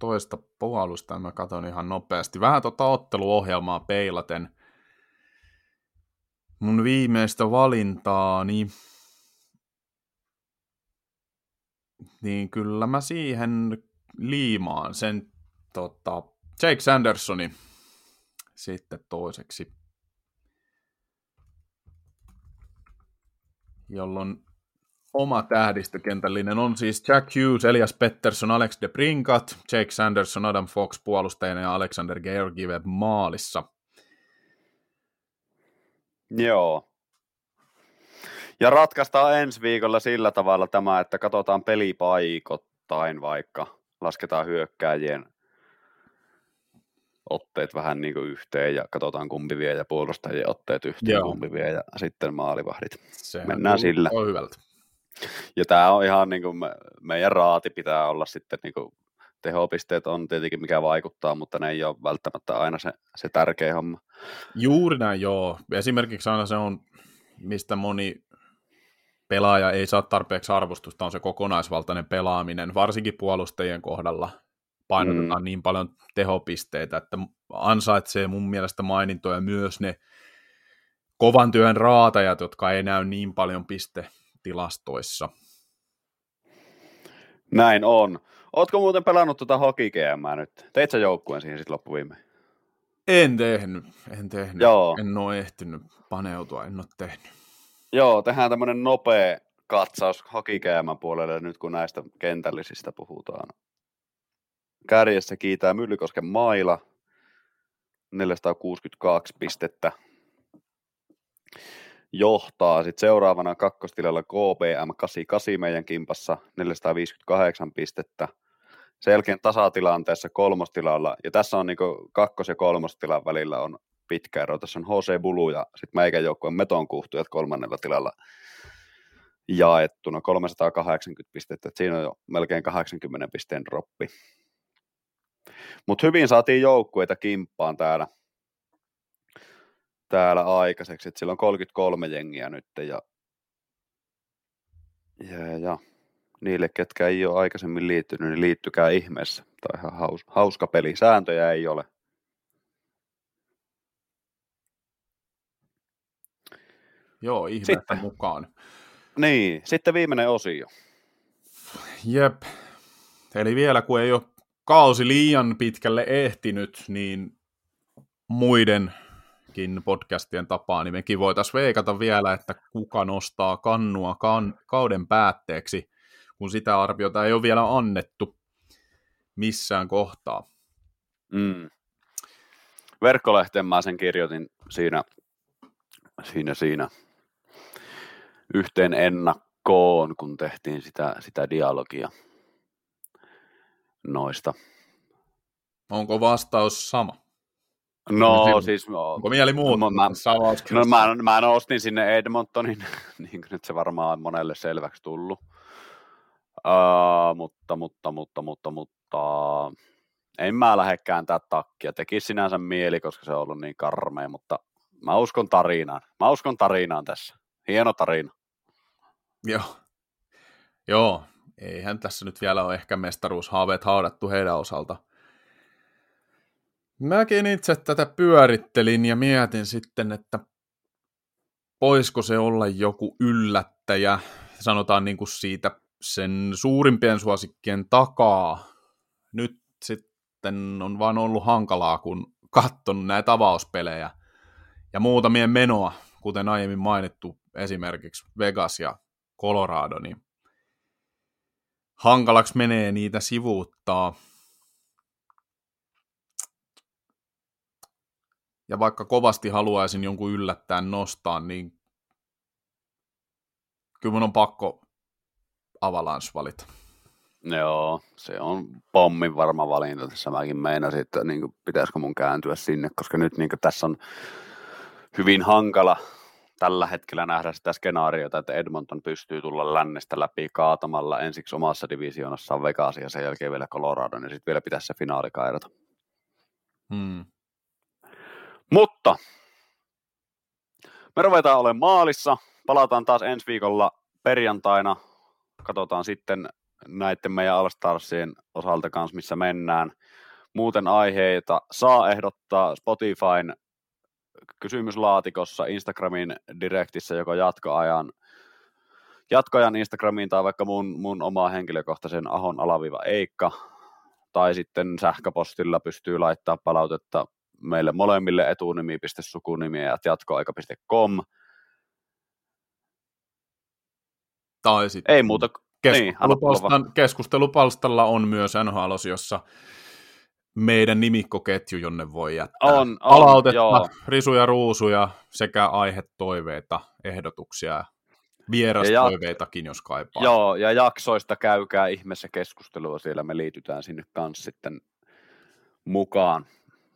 toista puolusta mä katson ihan nopeasti. Vähän tota otteluohjelmaa peilaten. Mun viimeistä valintaani, niin kyllä mä siihen liimaan sen tota, Jake Sandersoni sitten toiseksi. Jolloin oma tähdistökentällinen on siis Jack Hughes, Elias Pettersson, Alex de Brinkat, Jake Sanderson, Adam Fox puolustajana ja Alexander Georgiev maalissa. Joo. Ja ratkaistaan ensi viikolla sillä tavalla tämä, että katsotaan pelipaikottain vaikka. Lasketaan hyökkääjien otteet vähän niin kuin yhteen ja katsotaan kumpi vie ja puolustajien otteet yhteen Joo. kumpi vie ja sitten maalivahdit. Sehän Mennään sillä. hyvältä. Ja tämä on ihan niin kuin me, meidän raati pitää olla sitten niin kuin tehopisteet on tietenkin mikä vaikuttaa, mutta ne ei ole välttämättä aina se, se tärkeä homma. Juuri näin, joo. Esimerkiksi aina se on, mistä moni pelaaja ei saa tarpeeksi arvostusta, on se kokonaisvaltainen pelaaminen, varsinkin puolustajien kohdalla painotetaan mm. niin paljon tehopisteitä, että ansaitsee mun mielestä mainintoja myös ne kovan työn raatajat, jotka ei näy niin paljon pistetilastoissa. Näin on. Ootko muuten pelannut tuota GM nyt? Teit sä joukkueen siihen sitten loppuviimein? En tehnyt, en tehnyt, Joo. en ole ehtinyt paneutua, en ole tehnyt. Joo, tehdään tämmönen nopea katsaus GM puolelle nyt, kun näistä kentällisistä puhutaan. Kärjessä kiitää Myllykosken maila, 462 pistettä. Johtaa. Sitten seuraavana kakkostilalla KPM 88 meidän kimpassa 458 pistettä. Sen jälkeen tasatilanteessa kolmostilalla, ja tässä on niin kakkos- ja kolmostilan välillä on pitkä ero. Tässä on HC Bulu ja sitten meikän joukkueen Meton kuhtujat kolmannella tilalla jaettuna 380 pistettä. Et siinä on jo melkein 80 pisteen droppi. Mutta hyvin saatiin joukkueita kimppaan täällä, täällä aikaiseksi. Et siellä on 33 jengiä nyt ja, ja, ja niille, ketkä ei ole aikaisemmin liittynyt, niin liittykää ihmeessä. On ihan haus, hauska peli. Sääntöjä ei ole. Joo, ihmettä Sitten. mukaan. Niin, sitten viimeinen osio. Jep. Eli vielä kun ei ole kausi liian pitkälle ehtinyt, niin muidenkin podcastien tapaa, niin mekin voitaisiin veikata vielä, että kuka nostaa kannua kan- kauden päätteeksi, kun sitä arviota ei ole vielä annettu missään kohtaa. Mm. Verkkolehteen mä sen kirjoitin siinä, siinä, siinä yhteen ennakkoon, kun tehtiin sitä, sitä dialogia noista. Onko vastaus sama? No Onko siis... Onko mieli muuttunut? Mä, no, mä, mä nostin sinne Edmontonin, niin kuin nyt se varmaan on monelle selväksi tullut. Uh, mutta, mutta, mutta, mutta, mutta, en mä lähde kääntää takkia. Teki sinänsä mieli, koska se on ollut niin karmea, mutta mä uskon tarinaan. Mä uskon tarinaan tässä. Hieno tarina. Joo. Joo, eihän tässä nyt vielä ole ehkä mestaruushaaveet haudattu heidän osalta. Mäkin itse tätä pyörittelin ja mietin sitten, että voisiko se olla joku yllättäjä, sanotaan niin kuin siitä sen suurimpien suosikkien takaa. Nyt sitten on vaan ollut hankalaa, kun katsonut näitä avauspelejä ja muutamien menoa, kuten aiemmin mainittu, esimerkiksi Vegas ja Colorado, niin hankalaksi menee niitä sivuuttaa. Ja vaikka kovasti haluaisin jonkun yllättää nostaa, niin kyllä mun on pakko Avalanche valita. Joo, se on pommin varma valinta. Tässä mäkin meinasin, että niin kuin, pitäisikö mun kääntyä sinne, koska nyt niin kuin, tässä on hyvin hankala tällä hetkellä nähdä sitä skenaariota, että Edmonton pystyy tulla lännestä läpi kaatamalla ensiksi omassa divisionassaan Vegas ja sen jälkeen vielä Colorado, niin sitten vielä pitäisi se finaali kairata. Hmm. Mutta me ruvetaan olemaan maalissa. Palataan taas ensi viikolla perjantaina. Katsotaan sitten näiden meidän All-Starsien osalta kanssa, missä mennään. Muuten aiheita saa ehdottaa Spotifyn kysymyslaatikossa Instagramin direktissä joko jatkoajan, jatkoajan Instagramiin tai vaikka mun, mun omaa henkilökohtaisen ahon alaviva Eikka, tai sitten sähköpostilla pystyy laittaa palautetta meille molemmille etunimi.sukunimi ja jatkoaika.com. Tai sitten Ei muuta. Niin, keskustelupalstan, niin, keskustelupalstalla on myös nhl jossa meidän nimikkoketju, jonne voi jättää on, on, palautetta, joo. risuja, ruusuja sekä aihetoiveita, ehdotuksia, vierastoiveitakin, jos kaipaa. Joo, ja jaksoista käykää ihmeessä keskustelua siellä, me liitytään sinne kanssa sitten mukaan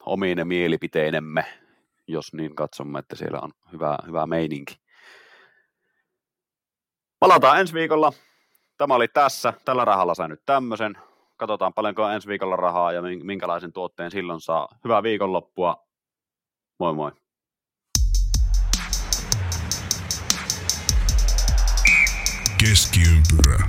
omiin mielipiteinemme, jos niin katsomme, että siellä on hyvä, hyvä meininki. Palataan ensi viikolla. Tämä oli tässä. Tällä rahalla sai nyt tämmöisen katsotaan paljonko on ensi viikolla rahaa ja minkälaisen tuotteen silloin saa. Hyvää viikonloppua. Moi moi. Keskiympyrä.